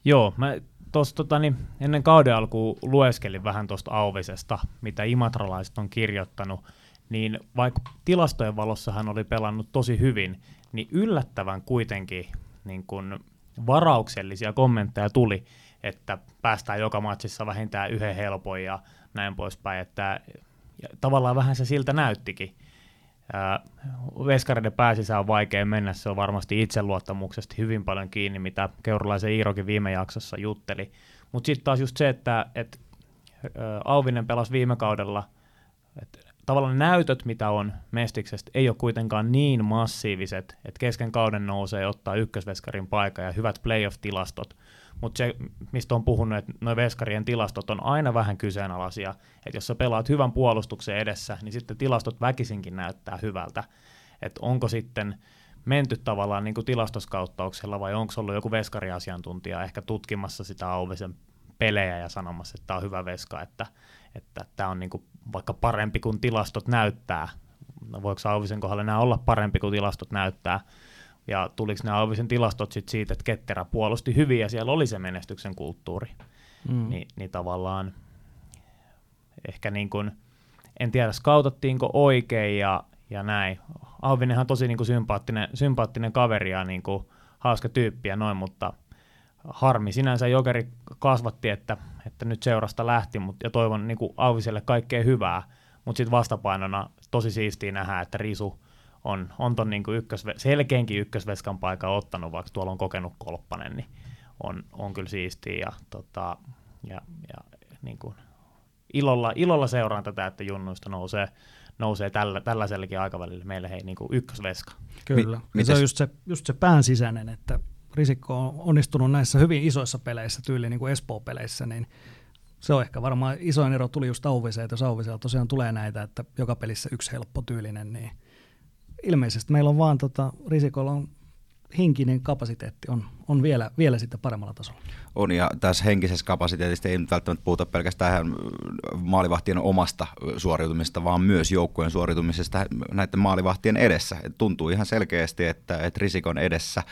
Joo, mä tuossa tota, niin ennen kauden alkuun lueskelin vähän tuosta Auvisesta, mitä imatralaiset on kirjoittanut, niin vaikka tilastojen valossa hän oli pelannut tosi hyvin, niin yllättävän kuitenkin niin kun varauksellisia kommentteja tuli, että päästään joka matsissa vähintään yhden helpon ja näin poispäin, että ja tavallaan vähän se siltä näyttikin. Veskareiden pääsisä on vaikea mennä, se on varmasti itseluottamuksesta hyvin paljon kiinni, mitä Keurulaisen Iirokin viime jaksossa jutteli. Mutta sitten taas just se, että et, Auvinen pelasi viime kaudella, että tavallaan näytöt, mitä on Mestiksestä, ei ole kuitenkaan niin massiiviset, että kesken kauden nousee ottaa ykkösveskarin paikka ja hyvät playoff-tilastot. Mutta se, mistä on puhunut, että nuo veskarien tilastot on aina vähän kyseenalaisia. Että jos sä pelaat hyvän puolustuksen edessä, niin sitten tilastot väkisinkin näyttää hyvältä. Että onko sitten menty tavallaan niin kuin tilastoskauttauksella vai onko ollut joku veskariasiantuntija ehkä tutkimassa sitä Auvisen pelejä ja sanomassa, että tämä on hyvä veska, että, että tämä on niin kuin vaikka parempi kuin tilastot näyttää. No voiko Auvisen kohdalla enää olla parempi kuin tilastot näyttää? Ja tuliko ne Auvisen tilastot sit siitä, että Ketterä puolusti hyvin ja siellä oli se menestyksen kulttuuri. Mm. Ni, niin tavallaan ehkä niin kuin, en tiedä skautattiinko oikein ja, ja näin. Auvinenhan on tosi niin kuin sympaattinen, sympaattinen kaveri ja niin kuin hauska tyyppi ja noin, mutta harmi sinänsä Jokeri kasvatti, että, että nyt seurasta lähti, mutta ja toivon niin kuin Auviselle kaikkea hyvää, mutta sitten vastapainona tosi siistiä nähdä, että Risu on, on ton niin kuin ykkösve, selkeänkin ykkösveskan paikan ottanut, vaikka tuolla on kokenut kolppanen, niin on, on kyllä siistiä ja, tota, ja, ja niin kuin ilolla, ilolla seuraan tätä, että junnuista nousee, nousee tällä, tällaisellekin aikavälillä meille hei niin kuin ykkösveska. Kyllä, Mi- se on just se, just se pään sisäinen, että Risikko on onnistunut näissä hyvin isoissa peleissä, tyyliin niin kuin Espoo-peleissä, niin se on ehkä varmaan isoin ero tuli just Auviseen, että jos Auvisella tosiaan tulee näitä, että joka pelissä yksi helppo tyylinen, niin ilmeisesti meillä on vaan tota, Risikolla on henkinen kapasiteetti on, on vielä, vielä sitten paremmalla tasolla. On, ja tässä henkisessä kapasiteetista ei nyt välttämättä puhuta pelkästään maalivahtien omasta suoriutumisesta, vaan myös joukkueen suoriutumisesta näiden maalivahtien edessä. Et tuntuu ihan selkeästi, että, että Risikon edessä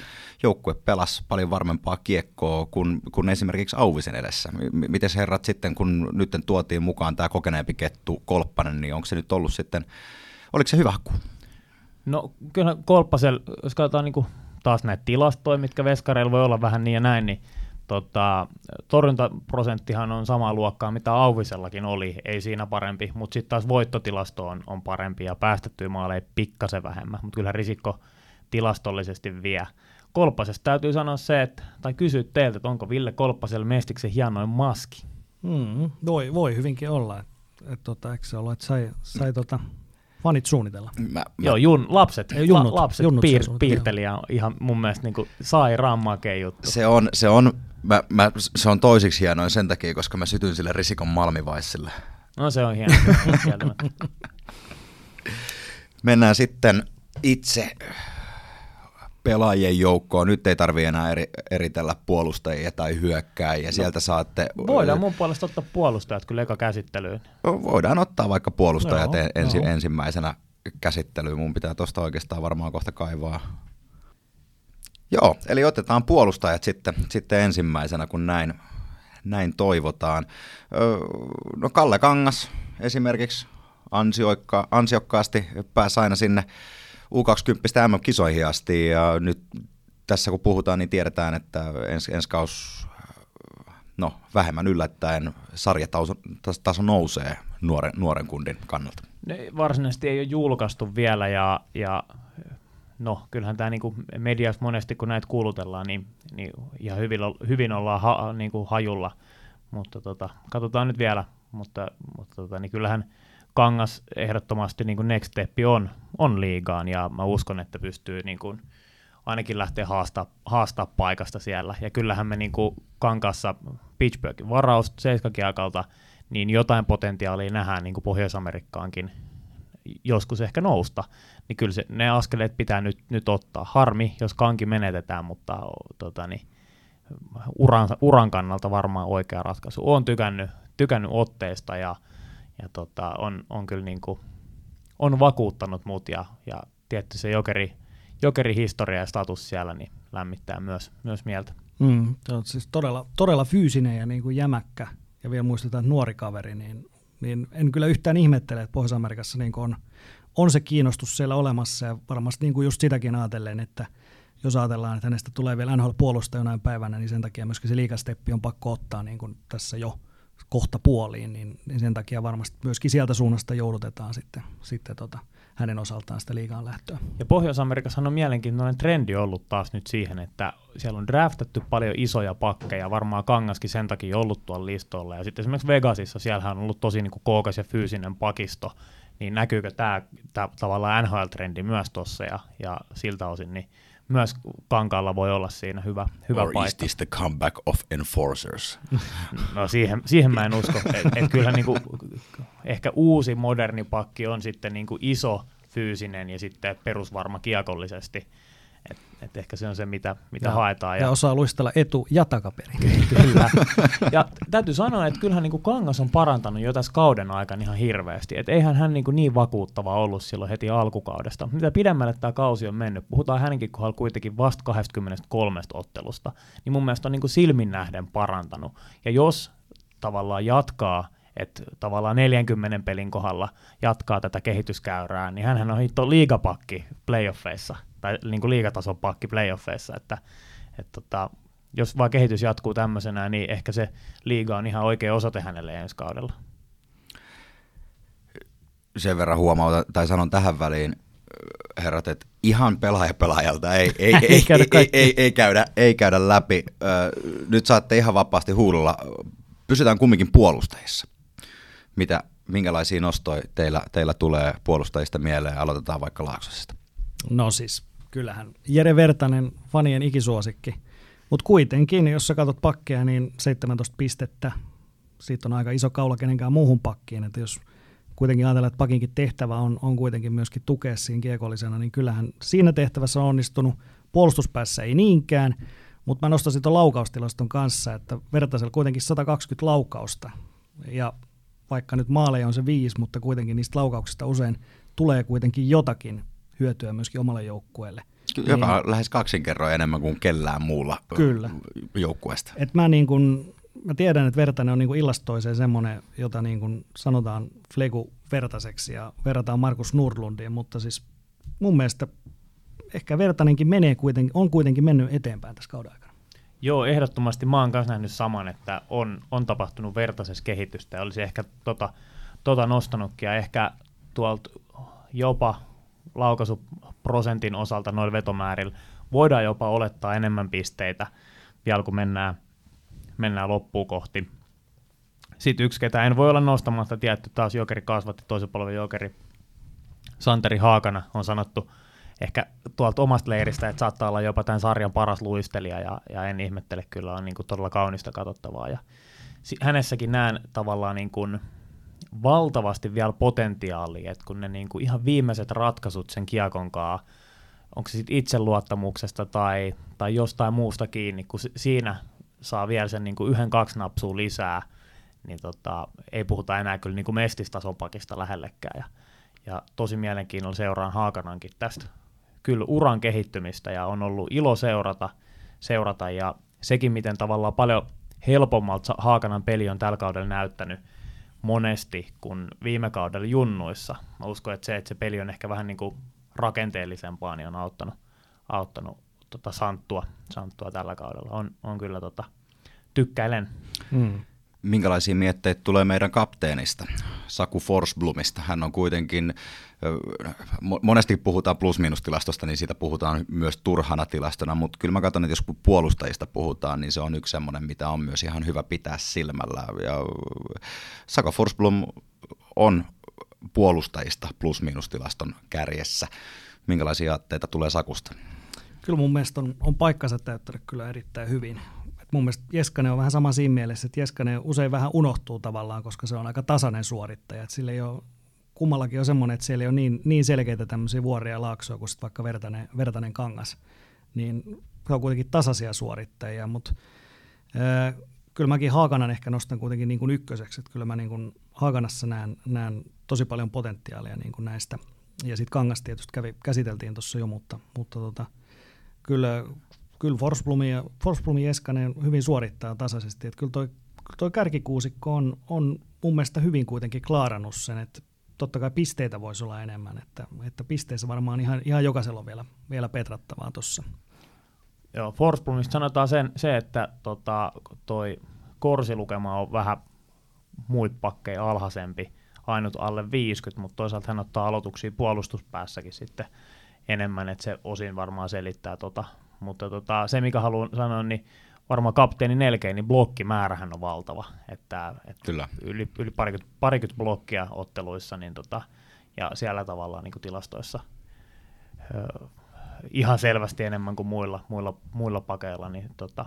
joukkue pelasi paljon varmempaa kiekkoa kuin, kuin esimerkiksi Auvisen edessä. Miten herrat sitten, kun nyt tuotiin mukaan tämä kokeneempi kettu Kolppanen, niin onko se nyt ollut sitten, oliko se hyvä haku? No kyllä Kolppasel, jos katsotaan niin taas näitä tilastoja, mitkä veskareilla voi olla vähän niin ja näin, niin tota, torjuntaprosenttihan on samaa luokkaa, mitä Auvisellakin oli, ei siinä parempi, mutta sitten taas voittotilasto on, on parempi ja päästettyä maaleja pikkasen vähemmän, mutta kyllä Risikko tilastollisesti vie. Kolppasesta täytyy sanoa se, että, tai kysyä teiltä, että onko Ville Kolppasella mestiksen hienoin maski? Mm, voi, voi hyvinkin olla. Et, et, tota, eikö se ollut, että sai, sai tota, fanit suunnitella. Mä, mä... Joo, jun, lapset, Ei, junnut, la, lapset junnut piir, piirteli ja ihan mun mielestä niin sairaan makea juttu. Se on, se on, mä, mä, se on toisiksi hienoin sen takia, koska mä sytyn sille Risikon Malmivaissille. No se on hieno. Mennään sitten itse pelaajien joukkoon. Nyt ei tarvitse enää eri, eritellä puolustajia tai hyökkääjiä. No, Sieltä saatte... Voidaan mun puolesta ottaa puolustajat kyllä eka käsittelyyn. No, voidaan ottaa vaikka puolustajat no, ensi, no. ensimmäisenä käsittelyyn. Mun pitää tuosta oikeastaan varmaan kohta kaivaa. Joo, eli otetaan puolustajat sitten, sitten ensimmäisenä, kun näin, näin toivotaan. No Kalle Kangas esimerkiksi ansiokka, ansiokkaasti pääsi aina sinne U20 MM-kisoihin asti ja nyt tässä kun puhutaan, niin tiedetään, että ens, ensi kaus, no vähemmän yllättäen sarjataso nousee nuoren, nuoren kundin kannalta. Ne varsinaisesti ei ole julkaistu vielä ja, ja no kyllähän tämä niinku mediassa monesti kun näitä kuulutellaan, niin, niin ihan hyvin, hyvin ollaan ha, niinku hajulla, mutta tota, katsotaan nyt vielä, mutta, mutta tota, niin kyllähän Kangas ehdottomasti niin kuin next step on, on liigaan ja mä uskon, että pystyy niin kuin ainakin lähteä haastaa, haastaa paikasta siellä. Ja kyllähän me niin kuin Kankassa Pittsburghin varaus seiskakiakalta, niin jotain potentiaalia nähdään niin kuin Pohjois-Amerikkaankin joskus ehkä nousta, niin kyllä se, ne askeleet pitää nyt, nyt ottaa. Harmi, jos kanki menetetään, mutta tota, niin, uran, uran kannalta varmaan oikea ratkaisu. Olen tykännyt, tykännyt otteesta ja ja tota, on, on kyllä niin kuin on vakuuttanut mut ja, ja tietty se jokeri, jokerihistoria ja status siellä niin lämmittää myös, myös mieltä. Mm, on siis todella, todella fyysinen ja niin kuin jämäkkä ja vielä muistetaan, nuori kaveri, niin, niin en kyllä yhtään ihmettele, että Pohjois-Amerikassa niin on, on se kiinnostus siellä olemassa ja varmasti niin kuin just sitäkin ajatellen, että jos ajatellaan, että hänestä tulee vielä NHL-puolusta jonain päivänä, niin sen takia myöskin se liikasteppi on pakko ottaa niin kuin tässä jo kohta puoliin, niin, niin sen takia varmasti myöskin sieltä suunnasta joudutetaan sitten, sitten tota, hänen osaltaan sitä liigaan lähtöä. Ja Pohjois-Amerikassa on mielenkiintoinen trendi ollut taas nyt siihen, että siellä on draftattu paljon isoja pakkeja, varmaan Kangaskin sen takia ollut tuolla listolla. Ja sitten esimerkiksi Vegasissa, siellä on ollut tosi niin kuin kookas ja fyysinen pakisto, niin näkyykö tämä, tämä tavallaan NHL-trendi myös tuossa ja, ja siltä osin, niin myös kankaalla voi olla siinä hyvä, hyvä Or paikka. is this the comeback of enforcers? No siihen, siihen mä en usko. Et, et kyllä niinku, ehkä uusi moderni pakki on sitten niinku iso fyysinen ja sitten perusvarma kiekollisesti. Et, et ehkä se on se, mitä, mitä Ja- haetaan. Ja osaa luistella etu- ja takaperin. Kyllä. Ja täytyy sanoa, että kyllähän niin kuin Kangas on parantanut jo tässä kauden aikana ihan hirveästi. Et eihän hän niin, kuin niin vakuuttava ollut silloin heti alkukaudesta. Mitä pidemmälle tämä kausi on mennyt, puhutaan hänenkin kohdalla kuitenkin vasta 23 ottelusta, niin mun mielestä on niin kuin silmin nähden parantanut. Ja jos tavallaan jatkaa, että tavallaan 40 pelin kohdalla jatkaa tätä kehityskäyrää, niin hän on hitto liigapakki playoffeissa, tai niin kuin liigatason pakki playoffeissa, että, että tota, jos vaan kehitys jatkuu tämmöisenä, niin ehkä se liiga on ihan oikea osoite hänelle ensi kaudella. Sen verran huomautan, tai sanon tähän väliin, herrat, että ihan pelaaja pelaajalta ei, ei, ei, ei, käydä ei, ei, ei, käydä, ei käydä läpi. Nyt saatte ihan vapaasti huudolla. Pysytään kumminkin puolustajissa. Mitä, minkälaisia nostoja teillä, teillä tulee puolustajista mieleen? Aloitetaan vaikka Laaksosesta. No siis, kyllähän Jere Vertanen, fanien ikisuosikki. Mutta kuitenkin, jos sä katsot pakkeja, niin 17 pistettä. Siitä on aika iso kaula kenenkään muuhun pakkiin. Että jos kuitenkin ajatellaan, että pakinkin tehtävä on, on kuitenkin myöskin tukea siinä kiekollisena, niin kyllähän siinä tehtävässä on onnistunut. Puolustuspäässä ei niinkään, mutta mä nostaisin tuon laukaustilaston kanssa, että Vertasella kuitenkin 120 laukausta. Ja vaikka nyt maaleja on se viisi, mutta kuitenkin niistä laukauksista usein tulee kuitenkin jotakin hyötyä myöskin omalle joukkueelle. Joka on lähes kaksinkerroin enemmän kuin kellään muulla Kyllä. joukkueesta. Et mä, niin kun, mä tiedän, että Vertanen on niin illastoiseen semmoinen, jota niin kun sanotaan Flegu Vertaseksi ja verrataan Markus Nurlundiin, mutta siis mun mielestä ehkä Vertanenkin menee kuitenkin, on kuitenkin mennyt eteenpäin tässä kauden aikana. Joo, ehdottomasti mä oon kanssa nähnyt saman, että on, on tapahtunut vertaisessa kehitystä ja olisi ehkä tota, tota nostanutkin ja ehkä tuolta jopa laukaisuprosentin osalta noin vetomäärillä voidaan jopa olettaa enemmän pisteitä vielä kun mennään, mennään loppuun kohti. Sitten yksi, ketä en voi olla nostamatta, tietty taas jokeri kasvatti toisen polven jokeri. Santeri Haakana on sanottu ehkä tuolta omasta leiristä, että saattaa olla jopa tämän sarjan paras luistelija ja, ja en ihmettele, kyllä on niin kuin todella kaunista katsottavaa. Ja hänessäkin näen tavallaan niin kuin valtavasti vielä potentiaalia, että kun ne niin kuin ihan viimeiset ratkaisut sen kiekon kanssa, onko se sitten itseluottamuksesta tai, tai jostain muusta kiinni, kun si- siinä saa vielä sen niin kuin yhden, kaksi napsua lisää, niin tota, ei puhuta enää kyllä niin kuin mestistason pakista lähellekään. Ja, ja tosi mielenkiinnolla seuraan Haakanankin tästä kyllä uran kehittymistä ja on ollut ilo seurata, seurata ja sekin, miten tavallaan paljon helpommalta Haakanan peli on tällä kaudella näyttänyt monesti kuin viime kaudella junnuissa. Mä uskon, että se, että se peli on ehkä vähän niin kuin rakenteellisempaa, niin on auttanut, auttanut tota Santtua, Santtua tällä kaudella. On, on kyllä tota, tykkäilen. Mm. Minkälaisia mietteitä tulee meidän kapteenista, Saku Forsblomista? Hän on kuitenkin, monesti puhutaan plus-minus-tilastosta, niin siitä puhutaan myös turhana tilastona, mutta kyllä mä katson, että jos puolustajista puhutaan, niin se on yksi semmoinen, mitä on myös ihan hyvä pitää silmällä. Ja Saku Forsblom on puolustajista plus-minus-tilaston kärjessä. Minkälaisia aatteita tulee Sakusta? Kyllä mun mielestä on, on paikkansa täyttänyt kyllä erittäin hyvin. Mun mielestä Jeskanen on vähän sama siinä mielessä, että Jeskanen usein vähän unohtuu tavallaan, koska se on aika tasainen suorittaja. Et sillä ei ole, kummallakin on semmoinen, että siellä ei ole niin, niin selkeitä tämmöisiä vuoria ja laaksoja kuin vaikka vertainen, vertainen kangas. Niin se on kuitenkin tasaisia suorittajia, mutta kyllä mäkin Haakanan ehkä nostan kuitenkin niin kuin ykköseksi. Että kyllä mä niin kuin Haganassa näen, näen tosi paljon potentiaalia niin kuin näistä. Ja sitten Kangas tietysti kävi, käsiteltiin tuossa jo, mutta, mutta tota, kyllä, kyllä Forsblom ja, Forsblom Eskanen hyvin suorittaa tasaisesti. Että kyllä toi, toi kärkikuusikko on, on mun mielestä hyvin kuitenkin klaarannut sen, että totta kai pisteitä voisi olla enemmän, että, että pisteissä varmaan ihan, ihan jokaisella on vielä, vielä petrattavaa tuossa. Joo, Forsblomista sanotaan sen, se, että tota, toi korsilukema on vähän muit pakkeja alhaisempi, ainut alle 50, mutta toisaalta hän ottaa aloituksia puolustuspäässäkin sitten enemmän, että se osin varmaan selittää tota. Mutta tota, se, mikä haluan sanoa, niin varmaan kapteeni nelkein, niin blokkimäärähän on valtava. Että, että Kyllä. Yli, yli parikymmentä, parikymmentä blokkia otteluissa, niin tota, ja siellä tavallaan niin kuin tilastoissa ö, ihan selvästi enemmän kuin muilla, muilla, muilla pakeilla, niin tota,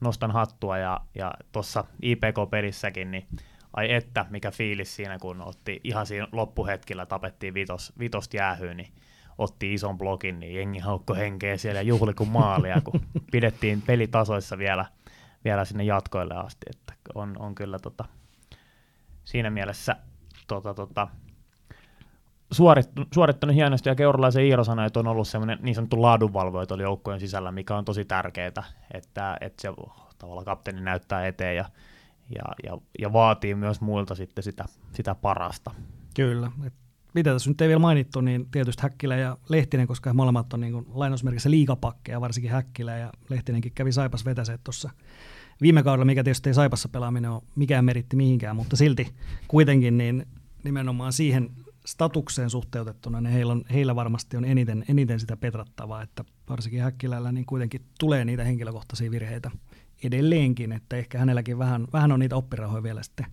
nostan hattua ja, ja tuossa IPK-pelissäkin, niin ai että, mikä fiilis siinä, kun otti ihan siinä loppuhetkillä, tapettiin vitos, vitosta jäähyyn, niin otti ison blokin, niin jengi haukko henkeä siellä juhli kuin maalia, kun pidettiin pelitasoissa vielä, vielä sinne jatkoille asti, että on, on kyllä tota, siinä mielessä tota, tota, suorittanut, suorittanut hienosti, ja Keuralaisen Iiro sanoi, että on ollut semmoinen niin sanottu laadunvalvoja tuolla joukkojen sisällä, mikä on tosi tärkeää, että, että se tavallaan kapteeni näyttää eteen ja, ja, ja, ja vaatii myös muilta sitten sitä, sitä parasta. Kyllä. Et mitä tässä nyt ei vielä mainittu, niin tietysti Häkkilä ja Lehtinen, koska molemmat on niin kuin lainausmerkissä liikapakkeja, varsinkin Häkkilä ja Lehtinenkin kävi Saipas vetäseet tuossa. Viime kaudella, mikä tietysti ei Saipassa pelaaminen ole mikään meritti mihinkään, mutta silti kuitenkin niin nimenomaan siihen statukseen suhteutettuna, niin heillä, on, heillä varmasti on eniten, eniten sitä petrattavaa, että varsinkin Häkkilällä niin kuitenkin tulee niitä henkilökohtaisia virheitä edelleenkin, että ehkä hänelläkin vähän, vähän on niitä oppirahoja vielä sitten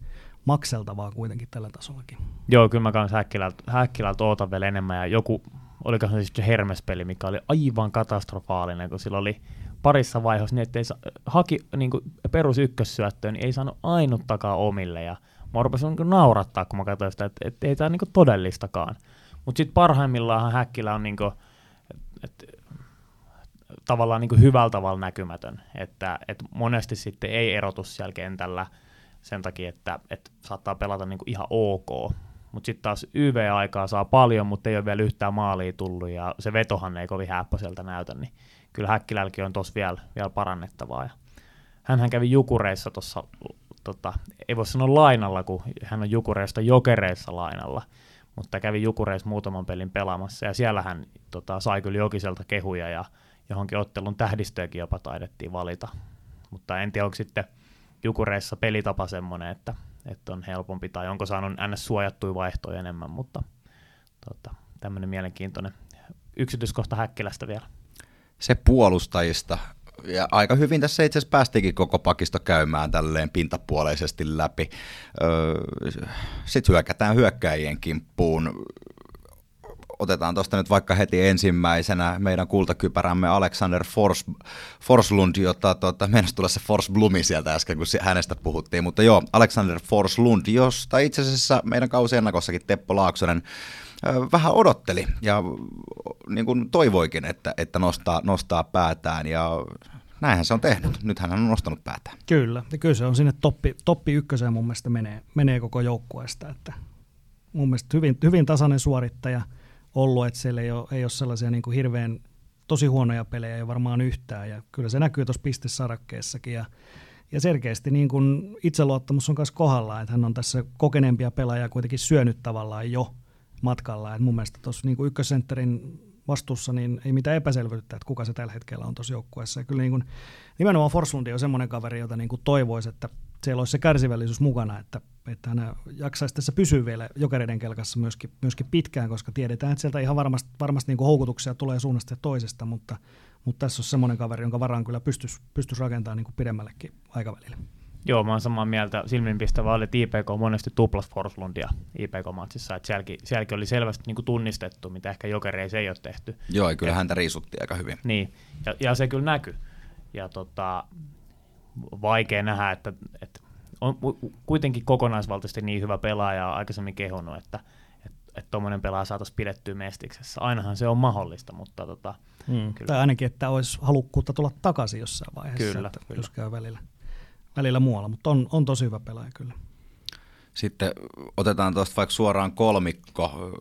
makseltavaa kuitenkin tällä tasollakin. Joo, kyllä mä kanssa Häkkilältä, ootan vielä enemmän, ja joku, oliko se se Hermes-peli, mikä oli aivan katastrofaalinen, kun sillä oli parissa vaiheessa niin, että ei sa- haki niin perus ykkössyöttöön, niin ei saanut ainuttakaan omille, ja mä rupesin niin naurattaa, kun mä katsoin sitä, että, että ei tämä niin todellistakaan. Mutta sitten parhaimmillaan Häkkilä on niin kuin, että, tavallaan niin hyvällä tavalla näkymätön, että, että monesti sitten ei erotu siellä kentällä sen takia, että, että saattaa pelata niin ihan ok, mutta sitten taas YV-aikaa saa paljon, mutta ei ole vielä yhtään maalia tullut ja se vetohan ei kovin häppäseltä näytä, niin kyllä Häkkilälläkin on tuossa vielä, vielä parannettavaa. Ja hänhän kävi Jukureissa tuossa tota, ei voi sanoa lainalla, kun hän on Jukureista Jokereissa lainalla, mutta kävi Jukureissa muutaman pelin pelaamassa, ja siellä hän tota, sai kyllä Jokiselta kehuja, ja johonkin ottelun tähdistöäkin jopa taidettiin valita. Mutta en tiedä, onko sitten Jukureissa pelitapa semmoinen, että, että on helpompi, tai onko saanut ns. suojattuja vaihtoja enemmän, mutta tota, tämmöinen mielenkiintoinen yksityiskohta Häkkilästä vielä. Se puolustajista ja aika hyvin tässä itse asiassa päästikin koko pakisto käymään tälleen pintapuoleisesti läpi. Öö, Sitten hyökätään hyökkäjien kimppuun. Otetaan tuosta nyt vaikka heti ensimmäisenä meidän kultakypärämme Alexander Fors, Forslund, jota tuota, meidän tulla se Forsblumi sieltä äsken, kun hänestä puhuttiin. Mutta joo, Alexander Forslund, josta itse asiassa meidän kausiennakossakin Teppo Laaksonen vähän odotteli ja niin kuin toivoikin, että, että nostaa, nostaa päätään ja näinhän se on tehnyt. Nyt hän on nostanut päätään. Kyllä, ja kyllä se on sinne toppi, toppi ykköseen mun mielestä menee, menee koko joukkueesta. Että mun mielestä hyvin, hyvin tasainen suorittaja ollut, että siellä ei ole, ei ole sellaisia niin kuin hirveän tosi huonoja pelejä, ei varmaan yhtään. Ja kyllä se näkyy tuossa pistesarakkeessakin. Ja, ja selkeästi niin kuin itseluottamus on myös kohdalla, että hän on tässä kokeneempia pelaajia kuitenkin syönyt tavallaan jo matkalla. Et mun mielestä tuossa niin ykkössentterin vastuussa, niin ei mitään epäselvyyttä, että kuka se tällä hetkellä on tuossa joukkueessa. Ja kyllä niin kuin, nimenomaan Forslundi on semmoinen kaveri, jota niin kuin toivoisi, että siellä olisi se kärsivällisyys mukana, että, että hän jaksaisi tässä pysyä vielä jokereiden kelkassa myöskin, myöskin pitkään, koska tiedetään, että sieltä ihan varmasti, varmasti niin kuin houkutuksia tulee suunnasta ja toisesta, mutta, mutta tässä on semmoinen kaveri, jonka varaan kyllä pystyisi, pystyisi rakentamaan niin kuin pidemmällekin aikavälille. Joo, mä oon samaa mieltä. Silminpistävä oli, että IPK monesti tuplas Forslundia IPK-matsissa. Että sielläkin, sielläkin oli selvästi niin kuin tunnistettu, mitä ehkä jokereissa ei ole tehty. Joo, kyllä Et, häntä riisuttiin aika hyvin. Niin, ja, ja se kyllä näkyy. Ja tota, vaikea nähdä, että, että on kuitenkin kokonaisvaltaisesti niin hyvä pelaaja aikaisemmin kehunut, että että tuommoinen pelaaja saataisiin pidettyä mestiksessä. Ainahan se on mahdollista, mutta... Tota, hmm. kyllä. Tai ainakin, että olisi halukkuutta tulla takaisin jossain vaiheessa, kyllä, että kyllä. jos käy välillä välillä muualla, mutta on, on tosi hyvä pelaaja kyllä. Sitten otetaan tuosta vaikka suoraan kolmikko.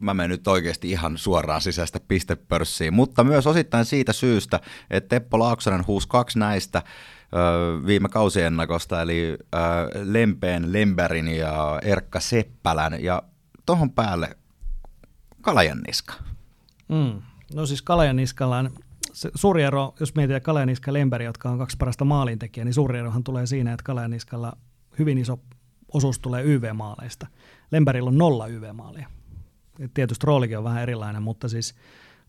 Mä menen nyt oikeasti ihan suoraan sisäistä pistepörssiin, mutta myös osittain siitä syystä, että Teppo Laaksonen huusi kaksi näistä viime kausiennakosta, eli Lempeen Lemberin ja Erkka Seppälän, ja tuohon päälle Kalajanniska. Mm. No siis Kalajanniskalla se suuri ero, jos mietitään Kalajaniska ja Lemperi, jotka on kaksi parasta maalintekijää, niin suuri erohan tulee siinä, että Kalajaniskalla hyvin iso osuus tulee YV-maaleista. Lemberillä on nolla YV-maalia. Tietysti roolikin on vähän erilainen, mutta siis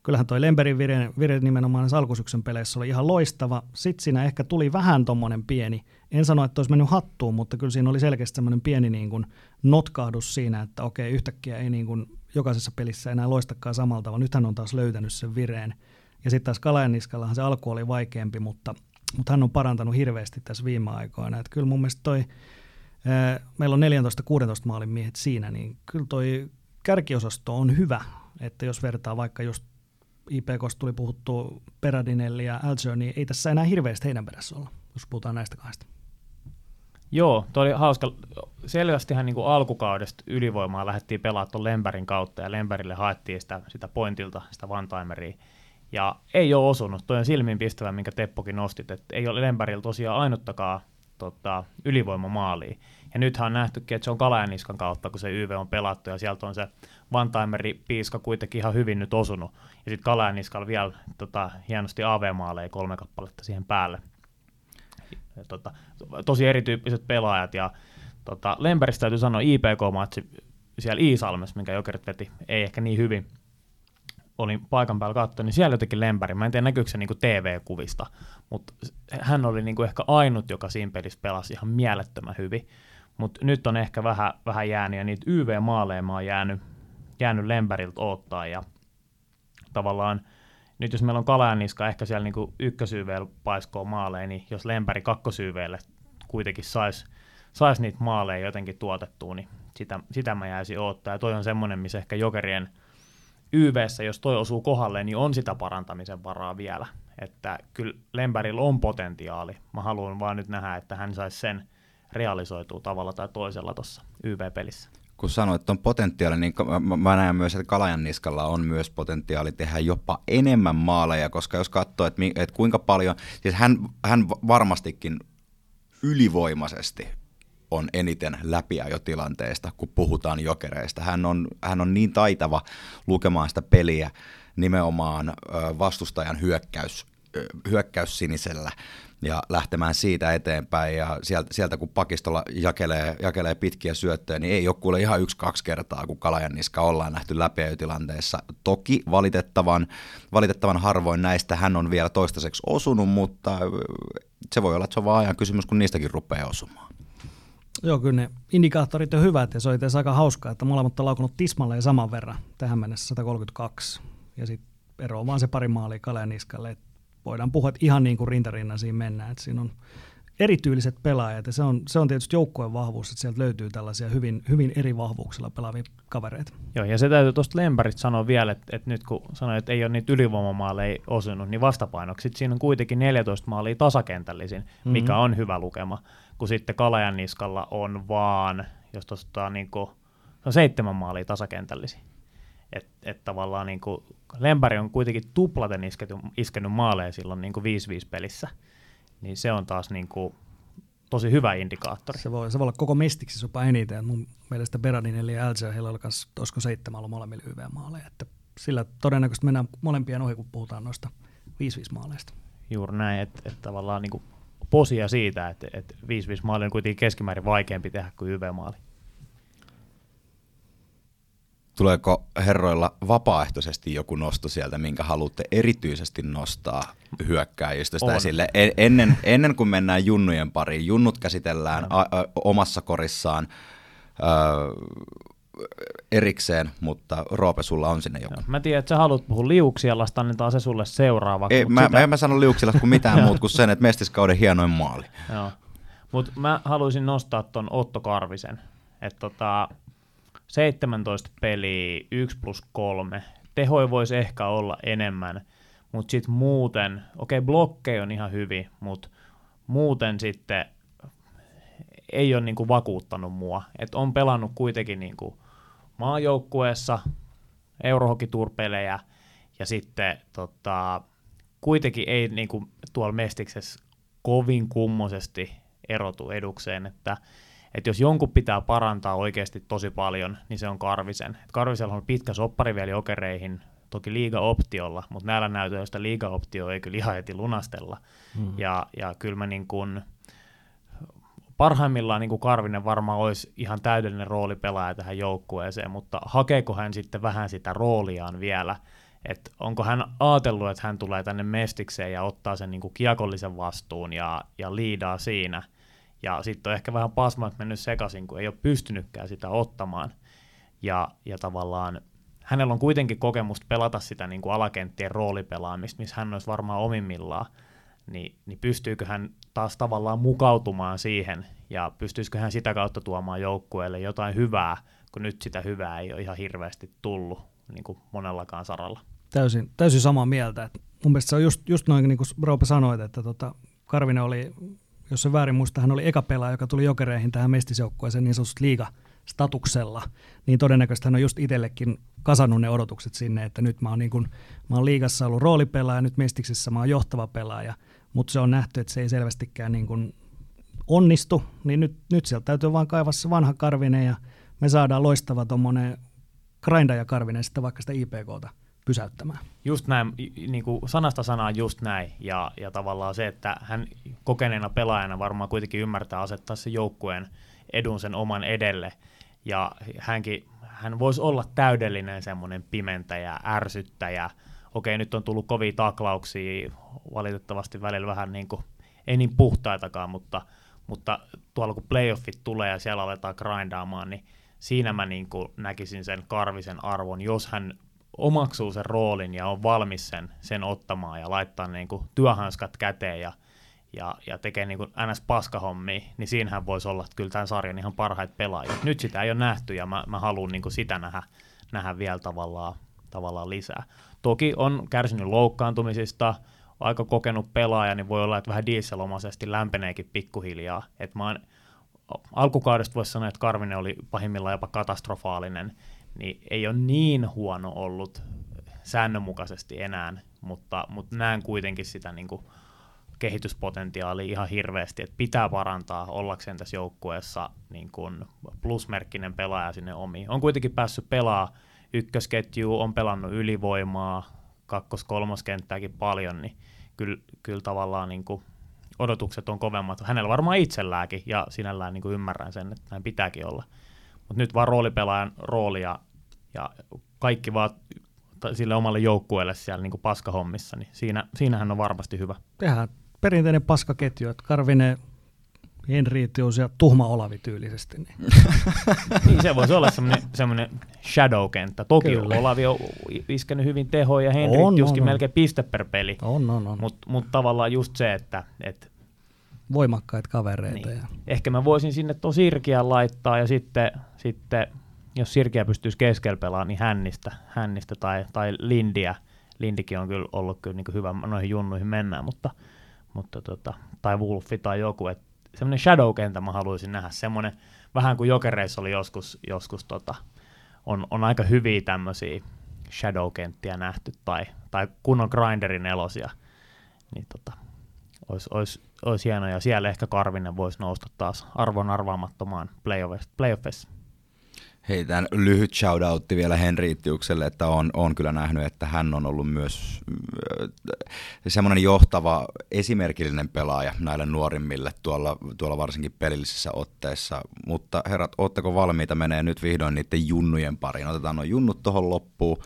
kyllähän toi Lemberin vire, vire nimenomaan alkusyksyn peleissä oli ihan loistava. Sitten siinä ehkä tuli vähän tommonen pieni, en sano, että olisi mennyt hattuun, mutta kyllä siinä oli selkeästi semmoinen pieni niin kuin notkahdus siinä, että okei, yhtäkkiä ei niin kuin jokaisessa pelissä enää loistakaan samalta, vaan nyt hän on taas löytänyt sen vireen. Ja sitten taas Kalajaniskallahan se alku oli vaikeampi, mutta, mutta hän on parantanut hirveästi tässä viime aikoina. Että kyllä mun mielestä toi meillä on 14-16 maalin miehet siinä, niin kyllä toi kärkiosasto on hyvä, että jos vertaa vaikka just IPKsta tuli puhuttu Peradinelli ja Alger, niin ei tässä enää hirveästi heidän perässä olla, jos puhutaan näistä kahdesta. Joo, tuo oli hauska. Selvästihän niin kuin alkukaudesta ylivoimaa lähdettiin pelaamaan tuon Lemberin kautta ja Lemberille haettiin sitä, sitä pointilta, sitä one-timeria. Ja ei ole osunut. Tuo on silmiinpistävä, minkä Teppokin nostit, että ei ole Lemberillä tosiaan ainuttakaan tota, ylivoimamaaliin. Ja nythän on nähtykin, että se on Kalajaniskan kautta, kun se YV on pelattu, ja sieltä on se one piiska kuitenkin ihan hyvin nyt osunut. Ja sitten Kalajaniskalla vielä tota, hienosti AV-maaleja kolme kappaletta siihen päälle. Ja, tota, tosi erityyppiset pelaajat, ja tota, Lemperistä täytyy sanoa IPK-matsi siellä Iisalmessa, minkä Jokerit veti, ei ehkä niin hyvin, olin paikan päällä katsoin, niin siellä jotenkin lempäri. Mä en tiedä näkyykö se niin TV-kuvista, mutta hän oli niin kuin ehkä ainut, joka siinä pelissä pelasi ihan mielettömän hyvin. Mutta nyt on ehkä vähän, vähän jäänyt, ja niitä YV-maaleja mä oon jäänyt, jäänyt lempäriltä odottaa, ja tavallaan nyt jos meillä on Kalajaniska ehkä siellä niin ykkösyyveellä paiskoo maaleja, niin jos lempäri kakkosyyveelle kuitenkin saisi sais niitä maaleja jotenkin tuotettua, niin sitä, sitä mä jäisin odottaa. Ja toi on semmoinen, missä ehkä jokerien – YVssä, jos toi osuu kohdalle, niin on sitä parantamisen varaa vielä. Että kyllä Lempärillä on potentiaali. Mä haluan vaan nyt nähdä, että hän saisi sen realisoitua tavalla tai toisella tuossa YV-pelissä. Kun sanoit, että on potentiaali, niin mä näen myös, että Kalajan niskalla on myös potentiaali tehdä jopa enemmän maaleja, koska jos katsoo, että, kuinka paljon, siis hän, hän varmastikin ylivoimaisesti on eniten läpiajotilanteesta, kun puhutaan jokereista. Hän on, hän on niin taitava lukemaan sitä peliä nimenomaan vastustajan hyökkäys, hyökkäys sinisellä ja lähtemään siitä eteenpäin. Ja sieltä, sieltä kun pakistolla jakelee, jakelee pitkiä syöttöjä, niin ei ole kuule ihan yksi-kaksi kertaa, kun Kalajan niska ollaan nähty läpiajotilanteessa. Toki valitettavan, valitettavan harvoin näistä hän on vielä toistaiseksi osunut, mutta se voi olla, että se on vaan ajan kysymys, kun niistäkin rupeaa osumaan. Joo, kyllä ne indikaattorit on hyvät ja se oli aika hauskaa, että molemmat on laukunut tismalleen saman verran tähän mennessä 132. Ja sitten ero on vaan se pari maalia Kalean niskalle. Et voidaan puhua, että ihan niin kuin rintarinnan siinä mennään. Et siinä on erityyliset pelaajat ja se on, se on tietysti joukkueen vahvuus, että sieltä löytyy tällaisia hyvin, hyvin eri vahvuuksilla pelaavia kavereita. Joo, ja se täytyy tuosta Lempärit sanoa vielä, että, että nyt kun sanoit, että ei ole niitä ylivoimamaaleja osunut, niin vastapainoksi siinä on kuitenkin 14 maalia tasakentällisin, mm-hmm. mikä on hyvä lukema kun sitten Kalajan niskalla on vaan, jos tuosta niin kuin, on seitsemän maalia tasakentällisiä. Että et tavallaan niin kuin, Lempari on kuitenkin tuplaten iskety, iskenyt maaleja silloin niin kuin 5-5 pelissä. Niin se on taas niin kuin, tosi hyvä indikaattori. Se voi, se voi olla koko mestiksi jopa eniten. Mun mielestä Beradin eli Alger, heillä oli myös, olisiko seitsemän ollut molemmilla YV-maaleja. Että sillä todennäköisesti mennään molempien ohi, kun puhutaan noista 5-5 maaleista. Juuri näin, että, että tavallaan niin kuin posia siitä, että, että 5-5 maali on kuitenkin keskimäärin vaikeampi tehdä kuin YV-maali. Tuleeko herroilla vapaaehtoisesti joku nosto sieltä, minkä haluatte erityisesti nostaa hyökkääjistä esille? Ennen, ennen kuin mennään junnujen pariin, junnut käsitellään a, a, omassa korissaan. Ö, erikseen, mutta Roope, sulla on sinne joku. Joo, mä tiedän, että sä haluat puhua liuksialasta, annetaan se sulle seuraava. Ei, mä, sitä... mä en mä sano liuksialasta kuin mitään muuta kuin sen, että mestiskauden hienoin maali. Joo. Mutta mä haluaisin nostaa ton Otto Karvisen. Että tota, 17 peliä, 1 plus 3. Tehoi voisi ehkä olla enemmän, mutta sitten muuten, okei okay, blokkeja on ihan hyvin, mutta muuten sitten ei ole niin kuin vakuuttanut mua. Et on pelannut kuitenkin niin kuin maajoukkueessa eurohokiturpelejä ja sitten tota, kuitenkin ei niin kuin tuolla Mestiksessä kovin kummosesti erotu edukseen, että että jos jonkun pitää parantaa oikeasti tosi paljon, niin se on Karvisen. Et Karvisella on pitkä soppari vielä jokereihin, toki liiga-optiolla, mutta näillä näytöillä liiga-optio ei kyllä ihan heti lunastella. Mm. Ja, ja kyllä mä niin kuin, parhaimmillaan niin kuin Karvinen varmaan olisi ihan täydellinen roolipelaaja tähän joukkueeseen, mutta hakeeko hän sitten vähän sitä rooliaan vielä, että onko hän ajatellut, että hän tulee tänne mestikseen ja ottaa sen niin kuin kiekollisen vastuun ja, ja liidaa siinä, ja sitten on ehkä vähän pasmat mennyt sekaisin, kun ei ole pystynytkään sitä ottamaan, ja, ja tavallaan hänellä on kuitenkin kokemusta pelata sitä niin kuin alakenttien roolipelaamista, missä hän olisi varmaan omimmillaan, niin, niin pystyykö hän taas tavallaan mukautumaan siihen ja pystyisikö hän sitä kautta tuomaan joukkueelle jotain hyvää, kun nyt sitä hyvää ei ole ihan hirveästi tullut niin kuin monellakaan saralla. Täysin, täysin samaa mieltä. Et mun mielestä se on just, just noin, niin kuin Roope sanoit, että tota, Karvinen oli, jos se väärin muista, hän oli eka pelaaja, joka tuli jokereihin tähän mestisjoukkueeseen niin sanotusti liiga statuksella, niin todennäköisesti hän on just itsellekin kasannut ne odotukset sinne, että nyt mä oon, niin kun, mä oon liigassa ollut roolipelaaja, nyt Mestiksessä mä oon johtava pelaaja, mutta se on nähty, että se ei selvästikään niin kun onnistu, niin nyt, nyt sieltä täytyy vaan kaivaa se vanha Karvinen ja me saadaan loistava tuommoinen grinda ja Karvinen sitten vaikka sitä IPKta pysäyttämään. Just näin, niin kuin sanasta sanaan just näin, ja, ja tavallaan se, että hän kokeneena pelaajana varmaan kuitenkin ymmärtää asettaa se joukkueen edun sen oman edelle, ja hänkin, hän voisi olla täydellinen semmoinen pimentäjä, ärsyttäjä, okei nyt on tullut kovia taklauksia, valitettavasti välillä vähän niin kuin, ei niin puhtaitakaan, mutta, mutta tuolla kun playoffit tulee ja siellä aletaan grindaamaan, niin siinä mä niin kuin näkisin sen Karvisen arvon, jos hän omaksuu sen roolin ja on valmis sen, sen ottamaan ja laittaa niin kuin työhanskat käteen ja, ja, ja tekee niin ns. paskahommia, niin siinähän voisi olla kyllä tämän sarjan ihan parhaita pelaajia. Nyt sitä ei ole nähty ja mä, mä haluan niin kuin sitä nähdä, nähdä vielä tavallaan, tavallaan lisää. Toki on kärsinyt loukkaantumisista, aika kokenut pelaaja, niin voi olla, että vähän dieselomaisesti lämpeneekin pikkuhiljaa. Et mä oon, alkukaudesta voisi sanoa, että Karvinen oli pahimmillaan jopa katastrofaalinen, niin ei ole niin huono ollut säännönmukaisesti enää, mutta, mutta näen kuitenkin sitä niin kuin kehityspotentiaalia ihan hirveästi, että pitää parantaa ollakseen tässä joukkueessa niin kuin plusmerkkinen pelaaja sinne omiin. On kuitenkin päässyt pelaa ykkösketju, on pelannut ylivoimaa, kakkos-kolmoskenttääkin paljon, niin kyllä, kyllä tavallaan niin kuin odotukset on kovemmat. Hänellä varmaan itsellääkin, ja sinällään niin kuin ymmärrän sen, että näin pitääkin olla. Mutta nyt vaan roolipelaajan roolia ja kaikki vaan sille omalle joukkueelle siellä niin kuin paskahommissa, niin siinä, siinähän on varmasti hyvä. Tehdään perinteinen paskaketju, että Karvinen, Henriitius ja Tuhma Olavi tyylisesti. Niin. niin se voisi olla semmoinen, semmoinen shadow-kenttä. Toki Kyllä. Olavi on iskenyt hyvin tehoja ja Henriitiuskin melkein piste per peli. On, on, on. Mutta mut tavallaan just se, että et, voimakkaita kavereita. Niin. Ja... Ehkä mä voisin sinne tuon Sirkiä laittaa ja sitten, sitten jos Sirkiä pystyisi keskellä pelaamaan, niin hännistä, hännistä tai, tai Lindiä. Lindikin on kyllä ollut kyllä niin hyvä, noihin junnuihin mennään, mutta, mutta tota, tai Wolfi tai joku, että semmoinen shadow-kentä mä haluaisin nähdä, semmoinen vähän kuin Jokereissa oli joskus, joskus tota, on, on aika hyviä tämmöisiä shadow-kenttiä nähty, tai, tai kunnon grinderin elosia, niin tota, olisi, olisi, olisi hienoa, ja siellä ehkä Karvinen voisi nousta taas arvon arvaamattomaan playoffissa. Heitän lyhyt shoutoutti vielä Henriittiukselle, että on, on kyllä nähnyt, että hän on ollut myös äh, semmoinen johtava, esimerkillinen pelaaja näille nuorimmille tuolla, tuolla varsinkin pelillisissä otteissa. Mutta herrat, ootteko valmiita menee nyt vihdoin niiden junnujen pariin? Otetaan nuo junnut tuohon loppuun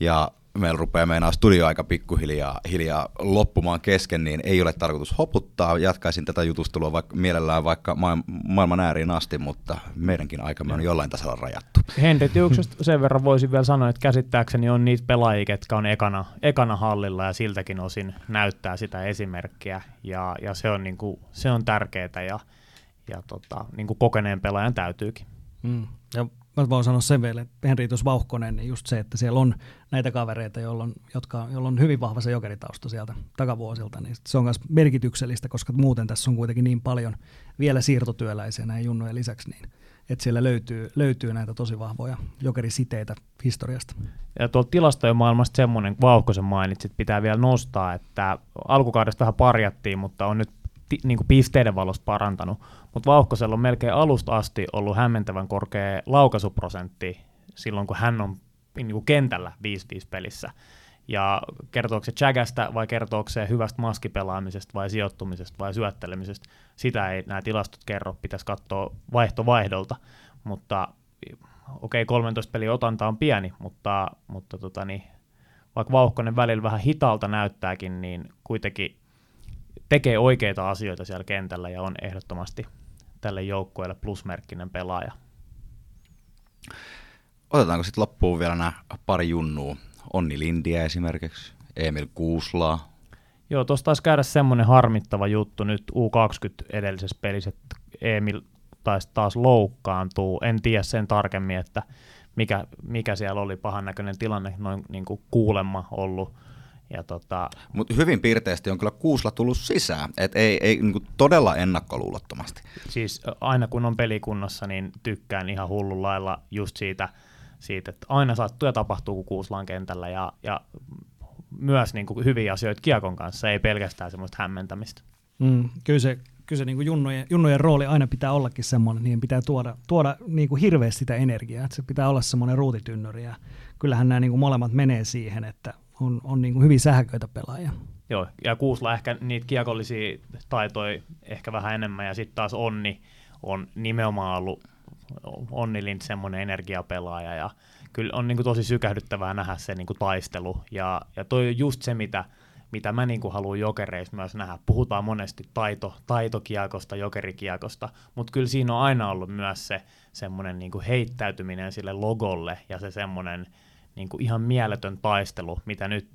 ja meillä rupeaa meinaa studio aika pikkuhiljaa hiljaa loppumaan kesken, niin ei ole tarkoitus hoputtaa. Jatkaisin tätä jutustelua vaikka, mielellään vaikka maailman ääriin asti, mutta meidänkin aikamme on jollain tasolla rajattu. Henri Tiuksesta sen verran voisin vielä sanoa, että käsittääkseni on niitä pelaajia, jotka on ekana, ekana hallilla ja siltäkin osin näyttää sitä esimerkkiä ja, ja se, on niinku, se on tärkeää ja, ja tota, niinku kokeneen pelaajan täytyykin. Mm. Ja mä voin sanoa sen vielä, että Henriitus Vauhkonen, niin just se, että siellä on näitä kavereita, joilla on, jotka, joilla on hyvin vahva se jokeritausta sieltä takavuosilta, niin se on myös merkityksellistä, koska muuten tässä on kuitenkin niin paljon vielä siirtotyöläisiä näin junnojen lisäksi, niin että siellä löytyy, löytyy näitä tosi vahvoja jokerisiteitä historiasta. Ja tuolta tilastojen maailmasta semmoinen, Vauhkosen mainitsit, pitää vielä nostaa, että alkukaudesta vähän parjattiin, mutta on nyt niin kuin pisteiden valossa parantanut, mutta Vauhkosella on melkein alusta asti ollut hämmentävän korkea laukaisuprosentti silloin, kun hän on niin kuin kentällä 5-5 pelissä. Ja kertooko se Jagasta vai kertooko se hyvästä maskipelaamisesta vai sijoittumisesta vai syöttelemisestä, sitä ei nämä tilastot kerro, pitäisi katsoa vaihto vaihdolta, mutta okei, okay, 13 peli otanta on pieni, mutta, mutta tota niin, vaikka Vauhkonen välillä vähän hitaalta näyttääkin, niin kuitenkin tekee oikeita asioita siellä kentällä ja on ehdottomasti tälle joukkueelle plusmerkkinen pelaaja. Otetaanko sitten loppuun vielä nämä pari junnua? Onni Lindiä esimerkiksi, Emil Kuuslaa. Joo, tuossa taisi käydä semmoinen harmittava juttu nyt U20 edellisessä pelissä, että Emil taisi taas loukkaantuu. En tiedä sen tarkemmin, että mikä, mikä siellä oli pahan näköinen tilanne noin niin kuin kuulemma ollut ja tota... Mutta hyvin piirteisesti on kyllä kuusla tullut sisään, et ei, ei niin kuin todella ennakkoluulottomasti. Siis aina kun on pelikunnossa, niin tykkään ihan hullun lailla just siitä, siitä että aina sattuu ja tapahtuu, kun kuuslaan kentällä ja, ja myös niin kuin hyviä asioita kiekon kanssa, ei pelkästään semmoista hämmentämistä. Mm, kyllä se, kyllä se niin kuin junnojen, junnojen rooli aina pitää ollakin semmoinen, niin pitää tuoda, tuoda niin kuin hirveästi sitä energiaa, että se pitää olla semmoinen ruutitynnyri ja kyllähän nämä niin kuin molemmat menee siihen, että on, on niin kuin hyvin sähköitä pelaajia. Joo, ja Kuusla ehkä niitä kiekollisia taitoja ehkä vähän enemmän, ja sitten taas Onni on nimenomaan ollut Onni Lind semmoinen energiapelaaja, ja kyllä on niin kuin tosi sykähdyttävää nähdä se niin kuin taistelu, ja, ja toi on just se, mitä, mitä mä niin kuin haluan jokereista myös nähdä. Puhutaan monesti taito, taitokiekosta, jokerikiekosta, mutta kyllä siinä on aina ollut myös se semmoinen niin heittäytyminen sille logolle, ja se semmoinen niin kuin ihan mieletön taistelu, mitä nyt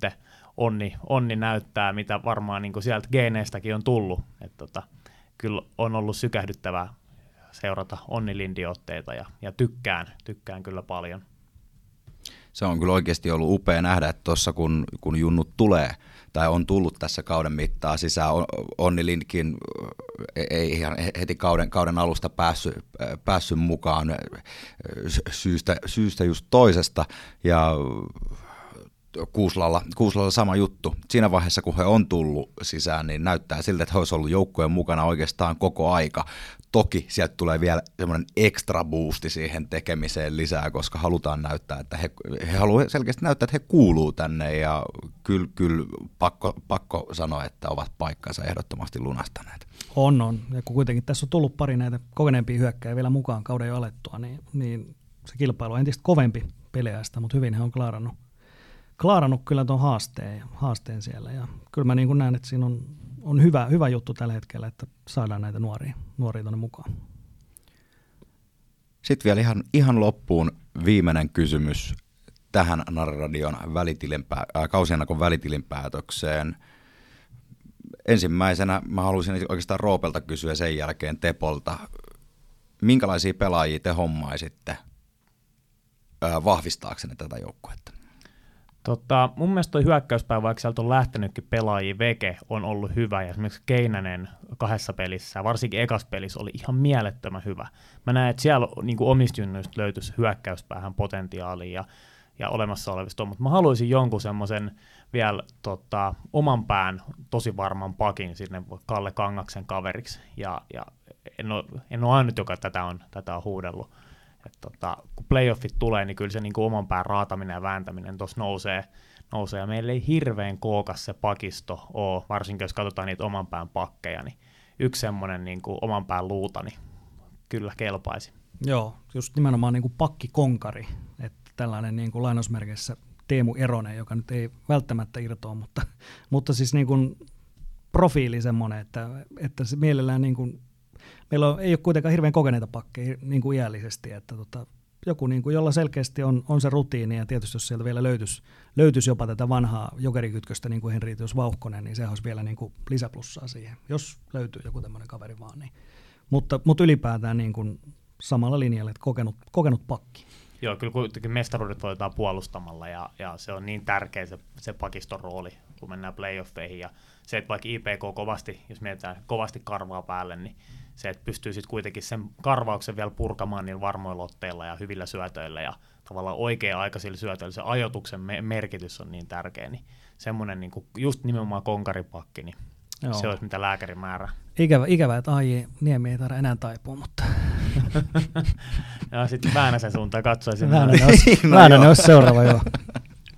onni, onni näyttää, mitä varmaan niin kuin sieltä geeneistäkin on tullut. Et tota, kyllä on ollut sykähdyttävää seurata Onni Lindiotteita ja, ja tykkään, tykkään kyllä paljon. Se on kyllä oikeasti ollut upea nähdä, että tuossa kun, kun junnut tulee – tai on tullut tässä kauden mittaa sisään. Onni Lindkin ei ihan heti kauden, kauden alusta päässyt, päässyt mukaan syystä, syystä just toisesta. Ja Kuuslalla, Kuuslalla sama juttu. Siinä vaiheessa, kun he on tullut sisään, niin näyttää siltä, että he olisivat ollut joukkueen mukana oikeastaan koko aika. Toki sieltä tulee vielä semmoinen extra boosti siihen tekemiseen lisää, koska halutaan näyttää, että he, he haluavat selkeästi näyttää, että he kuuluu tänne ja kyllä, kyllä pakko, pakko sanoa, että ovat paikkansa ehdottomasti lunastaneet. On, on. Ja kun kuitenkin tässä on tullut pari näitä kokeneempia hyökkäjä vielä mukaan kauden jo alettua, niin, niin se kilpailu on entistä kovempi peleästä, mutta hyvin he on klaarannut klaarannut kyllä tuon haasteen, haasteen siellä. Ja kyllä mä niin kuin näen, että siinä on, on hyvä, hyvä juttu tällä hetkellä, että saadaan näitä nuoria, nuoria tuonne mukaan. Sitten vielä ihan, ihan loppuun viimeinen kysymys tähän Narradion äh, kausiennakon välitilinpäätökseen. Ensimmäisenä mä haluaisin oikeastaan Roopelta kysyä sen jälkeen Tepolta. Minkälaisia pelaajia te hommaisitte äh, vahvistaaksenne tätä joukkuetta? Tota, mun mielestä toi hyökkäyspäivä, vaikka sieltä on lähtenytkin pelaajia, Veke on ollut hyvä, ja esimerkiksi Keinänen kahdessa pelissä, varsinkin ekas pelissä, oli ihan mielettömän hyvä. Mä näen, että siellä niin omistunnoista löytyisi hyökkäyspäähän potentiaalia ja, ja olemassa olevista mutta mä haluaisin jonkun semmoisen vielä tota, oman pään tosi varman pakin sinne Kalle Kangaksen kaveriksi, ja, ja en, ole, en ole ainut, joka tätä on, tätä on huudellut. Et tota, kun playoffit tulee, niin kyllä se niin kuin oman pään raataminen ja vääntäminen tuossa nousee, nousee. Ja meillä ei hirveän kookas se pakisto ole, varsinkin jos katsotaan niitä oman pään pakkeja, niin yksi semmoinen niin kuin oman pään luuta, niin kyllä kelpaisi. Joo, just nimenomaan niin kuin pakkikonkari, että tällainen niin kuin lainausmerkeissä Teemu Eronen, joka nyt ei välttämättä irtoa, mutta, mutta siis niin kuin profiili semmoinen, että, että se mielellään niin kuin meillä on, ei ole kuitenkaan hirveän kokeneita pakkeja niin kuin iällisesti, että tota, joku, niin kuin, jolla selkeästi on, on se rutiini, ja tietysti jos sieltä vielä löytyisi, löytyisi jopa tätä vanhaa jokerikytköstä, niin kuin Henri Vauhkonen, niin se olisi vielä niin kuin lisäplussaa siihen, jos löytyy joku tämmöinen kaveri vaan. Niin. Mutta, mutta ylipäätään niin kuin samalla linjalla, että kokenut, kokenut pakki. Joo, kyllä kuitenkin mestaruudet voitetaan puolustamalla ja, ja se on niin tärkeä se, se pakiston rooli, kun mennään playoffeihin. Ja se, että vaikka IPK kovasti, jos mietitään kovasti karvaa päälle, niin se, että pystyy sitten kuitenkin sen karvauksen vielä purkamaan niin varmoilla otteilla ja hyvillä syötöillä ja tavallaan oikea-aikaisilla syötöillä, se ajoituksen me- merkitys on niin tärkeä, niin semmoinen niin kuin just nimenomaan konkaripakki, niin Joo. se olisi mitä lääkäri määrää. Ikävä, ikävä että ai Niemi ei tarvitse enää taipua, mutta... ja sitten Väänäsen suuntaan katsoisin. Väänänen olisi, no Väänänen olisi seuraava, joo.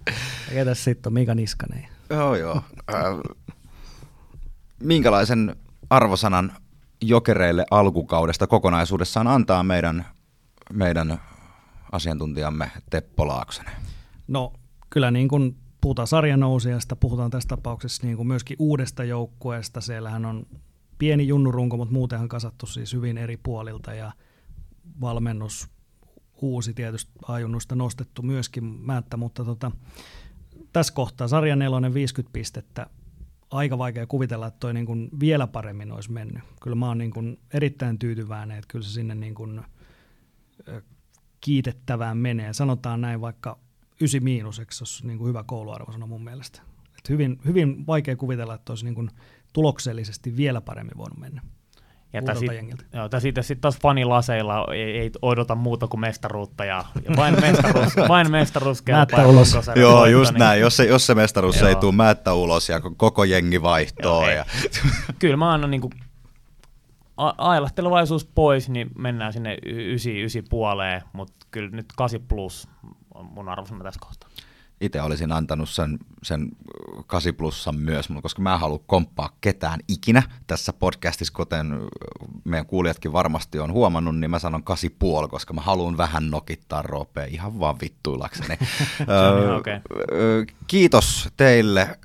Ja ketäs sitten on Mika Niskanen? Joo, joo. Äh, minkälaisen arvosanan jokereille alkukaudesta kokonaisuudessaan antaa meidän, meidän asiantuntijamme Teppo Laaksonen? No kyllä niin kuin puhutaan sarjanousijasta, puhutaan tässä tapauksessa niin kuin myöskin uudesta joukkueesta. Siellähän on pieni junnurunko, mutta muutenhan kasattu siis hyvin eri puolilta ja valmennus uusi tietysti ajunnusta nostettu myöskin määttä, mutta tota, tässä kohtaa sarja nelonen 50 pistettä, aika vaikea kuvitella, että toi niin kuin vielä paremmin olisi mennyt. Kyllä mä oon niin kuin erittäin tyytyväinen, että kyllä se sinne niin kuin kiitettävään menee. Sanotaan näin vaikka 9 miinuseksi olisi niin kuin hyvä kouluarvosana mun mielestä. Et hyvin, hyvin vaikea kuvitella, että olisi niin kuin tuloksellisesti vielä paremmin voinut mennä. Ja tässä sitten sit taas fanilaseilla ei, ei odota muuta kuin mestaruutta ja, ja vain mestaruus, vain mestaruus kelpaa. ulos. Joo, just niin. näin. Jos se, jos se mestaruus Joo. ei tule määttä ulos ja koko jengi vaihtoo. Joo, ja... Kyllä mä annan niin ailahtelevaisuus pois, niin mennään sinne 9, 9 puoleen, mutta kyllä nyt 8 plus on mun arvosana tässä kohtaa itse olisin antanut sen, sen 8 plussan myös, koska mä en halua komppaa ketään ikinä tässä podcastissa, kuten meidän kuulijatkin varmasti on huomannut, niin mä sanon 8,5, koska mä haluan vähän nokittaa Roopea ihan vaan vittuillakseni. okay. Kiitos teille,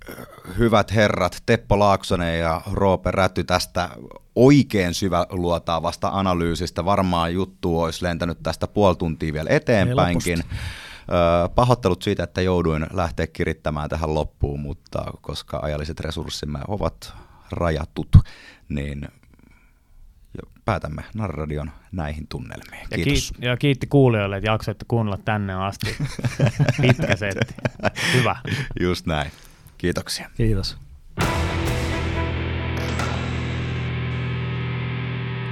hyvät herrat, Teppo Laaksonen ja Roope Räty tästä oikein syvä luotaavasta analyysistä. Varmaan juttu olisi lentänyt tästä puoli tuntia vielä eteenpäinkin. Pahoittelut siitä, että jouduin lähteä kirittämään tähän loppuun, mutta koska ajalliset resurssimme ovat rajatut, niin päätämme Narradion näihin tunnelmiin. Kiitos. Ja, kiit- ja kiitti kuulijoille, että jaksoitte kuunnella tänne asti. Pitkä setti. Hyvä. Just näin. Kiitoksia. Kiitos.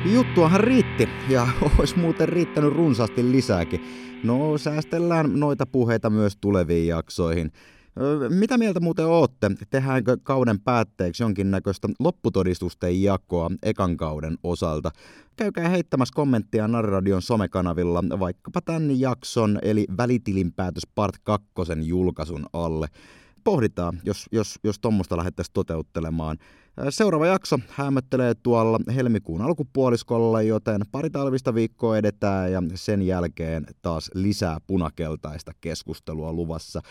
Juttuahan riitti ja olisi muuten riittänyt runsaasti lisääkin. No, säästellään noita puheita myös tuleviin jaksoihin. Mitä mieltä muuten ootte? Tehdäänkö kauden päätteeksi jonkinnäköistä lopputodistusten jakoa ekan kauden osalta? Käykää heittämässä kommenttia Narradion somekanavilla vaikkapa tämän jakson eli välitilinpäätös part 2 julkaisun alle. Pohditaan, jos, jos, jos tuommoista lähdettäisiin toteuttelemaan. Seuraava jakso hämöttelee tuolla helmikuun alkupuoliskolla, joten pari talvista viikkoa edetään ja sen jälkeen taas lisää punakeltaista keskustelua luvassa.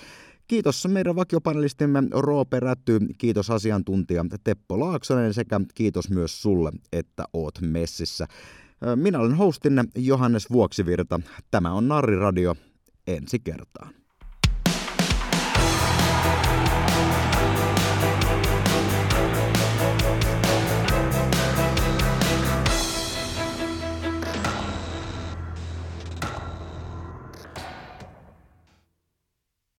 Kiitos meidän vakiopanelistimme Roope Räty, kiitos asiantuntija Teppo Laaksonen sekä kiitos myös sulle, että oot messissä. Minä olen hostinne Johannes Vuoksivirta. Tämä on Narri Radio. Ensi kertaan.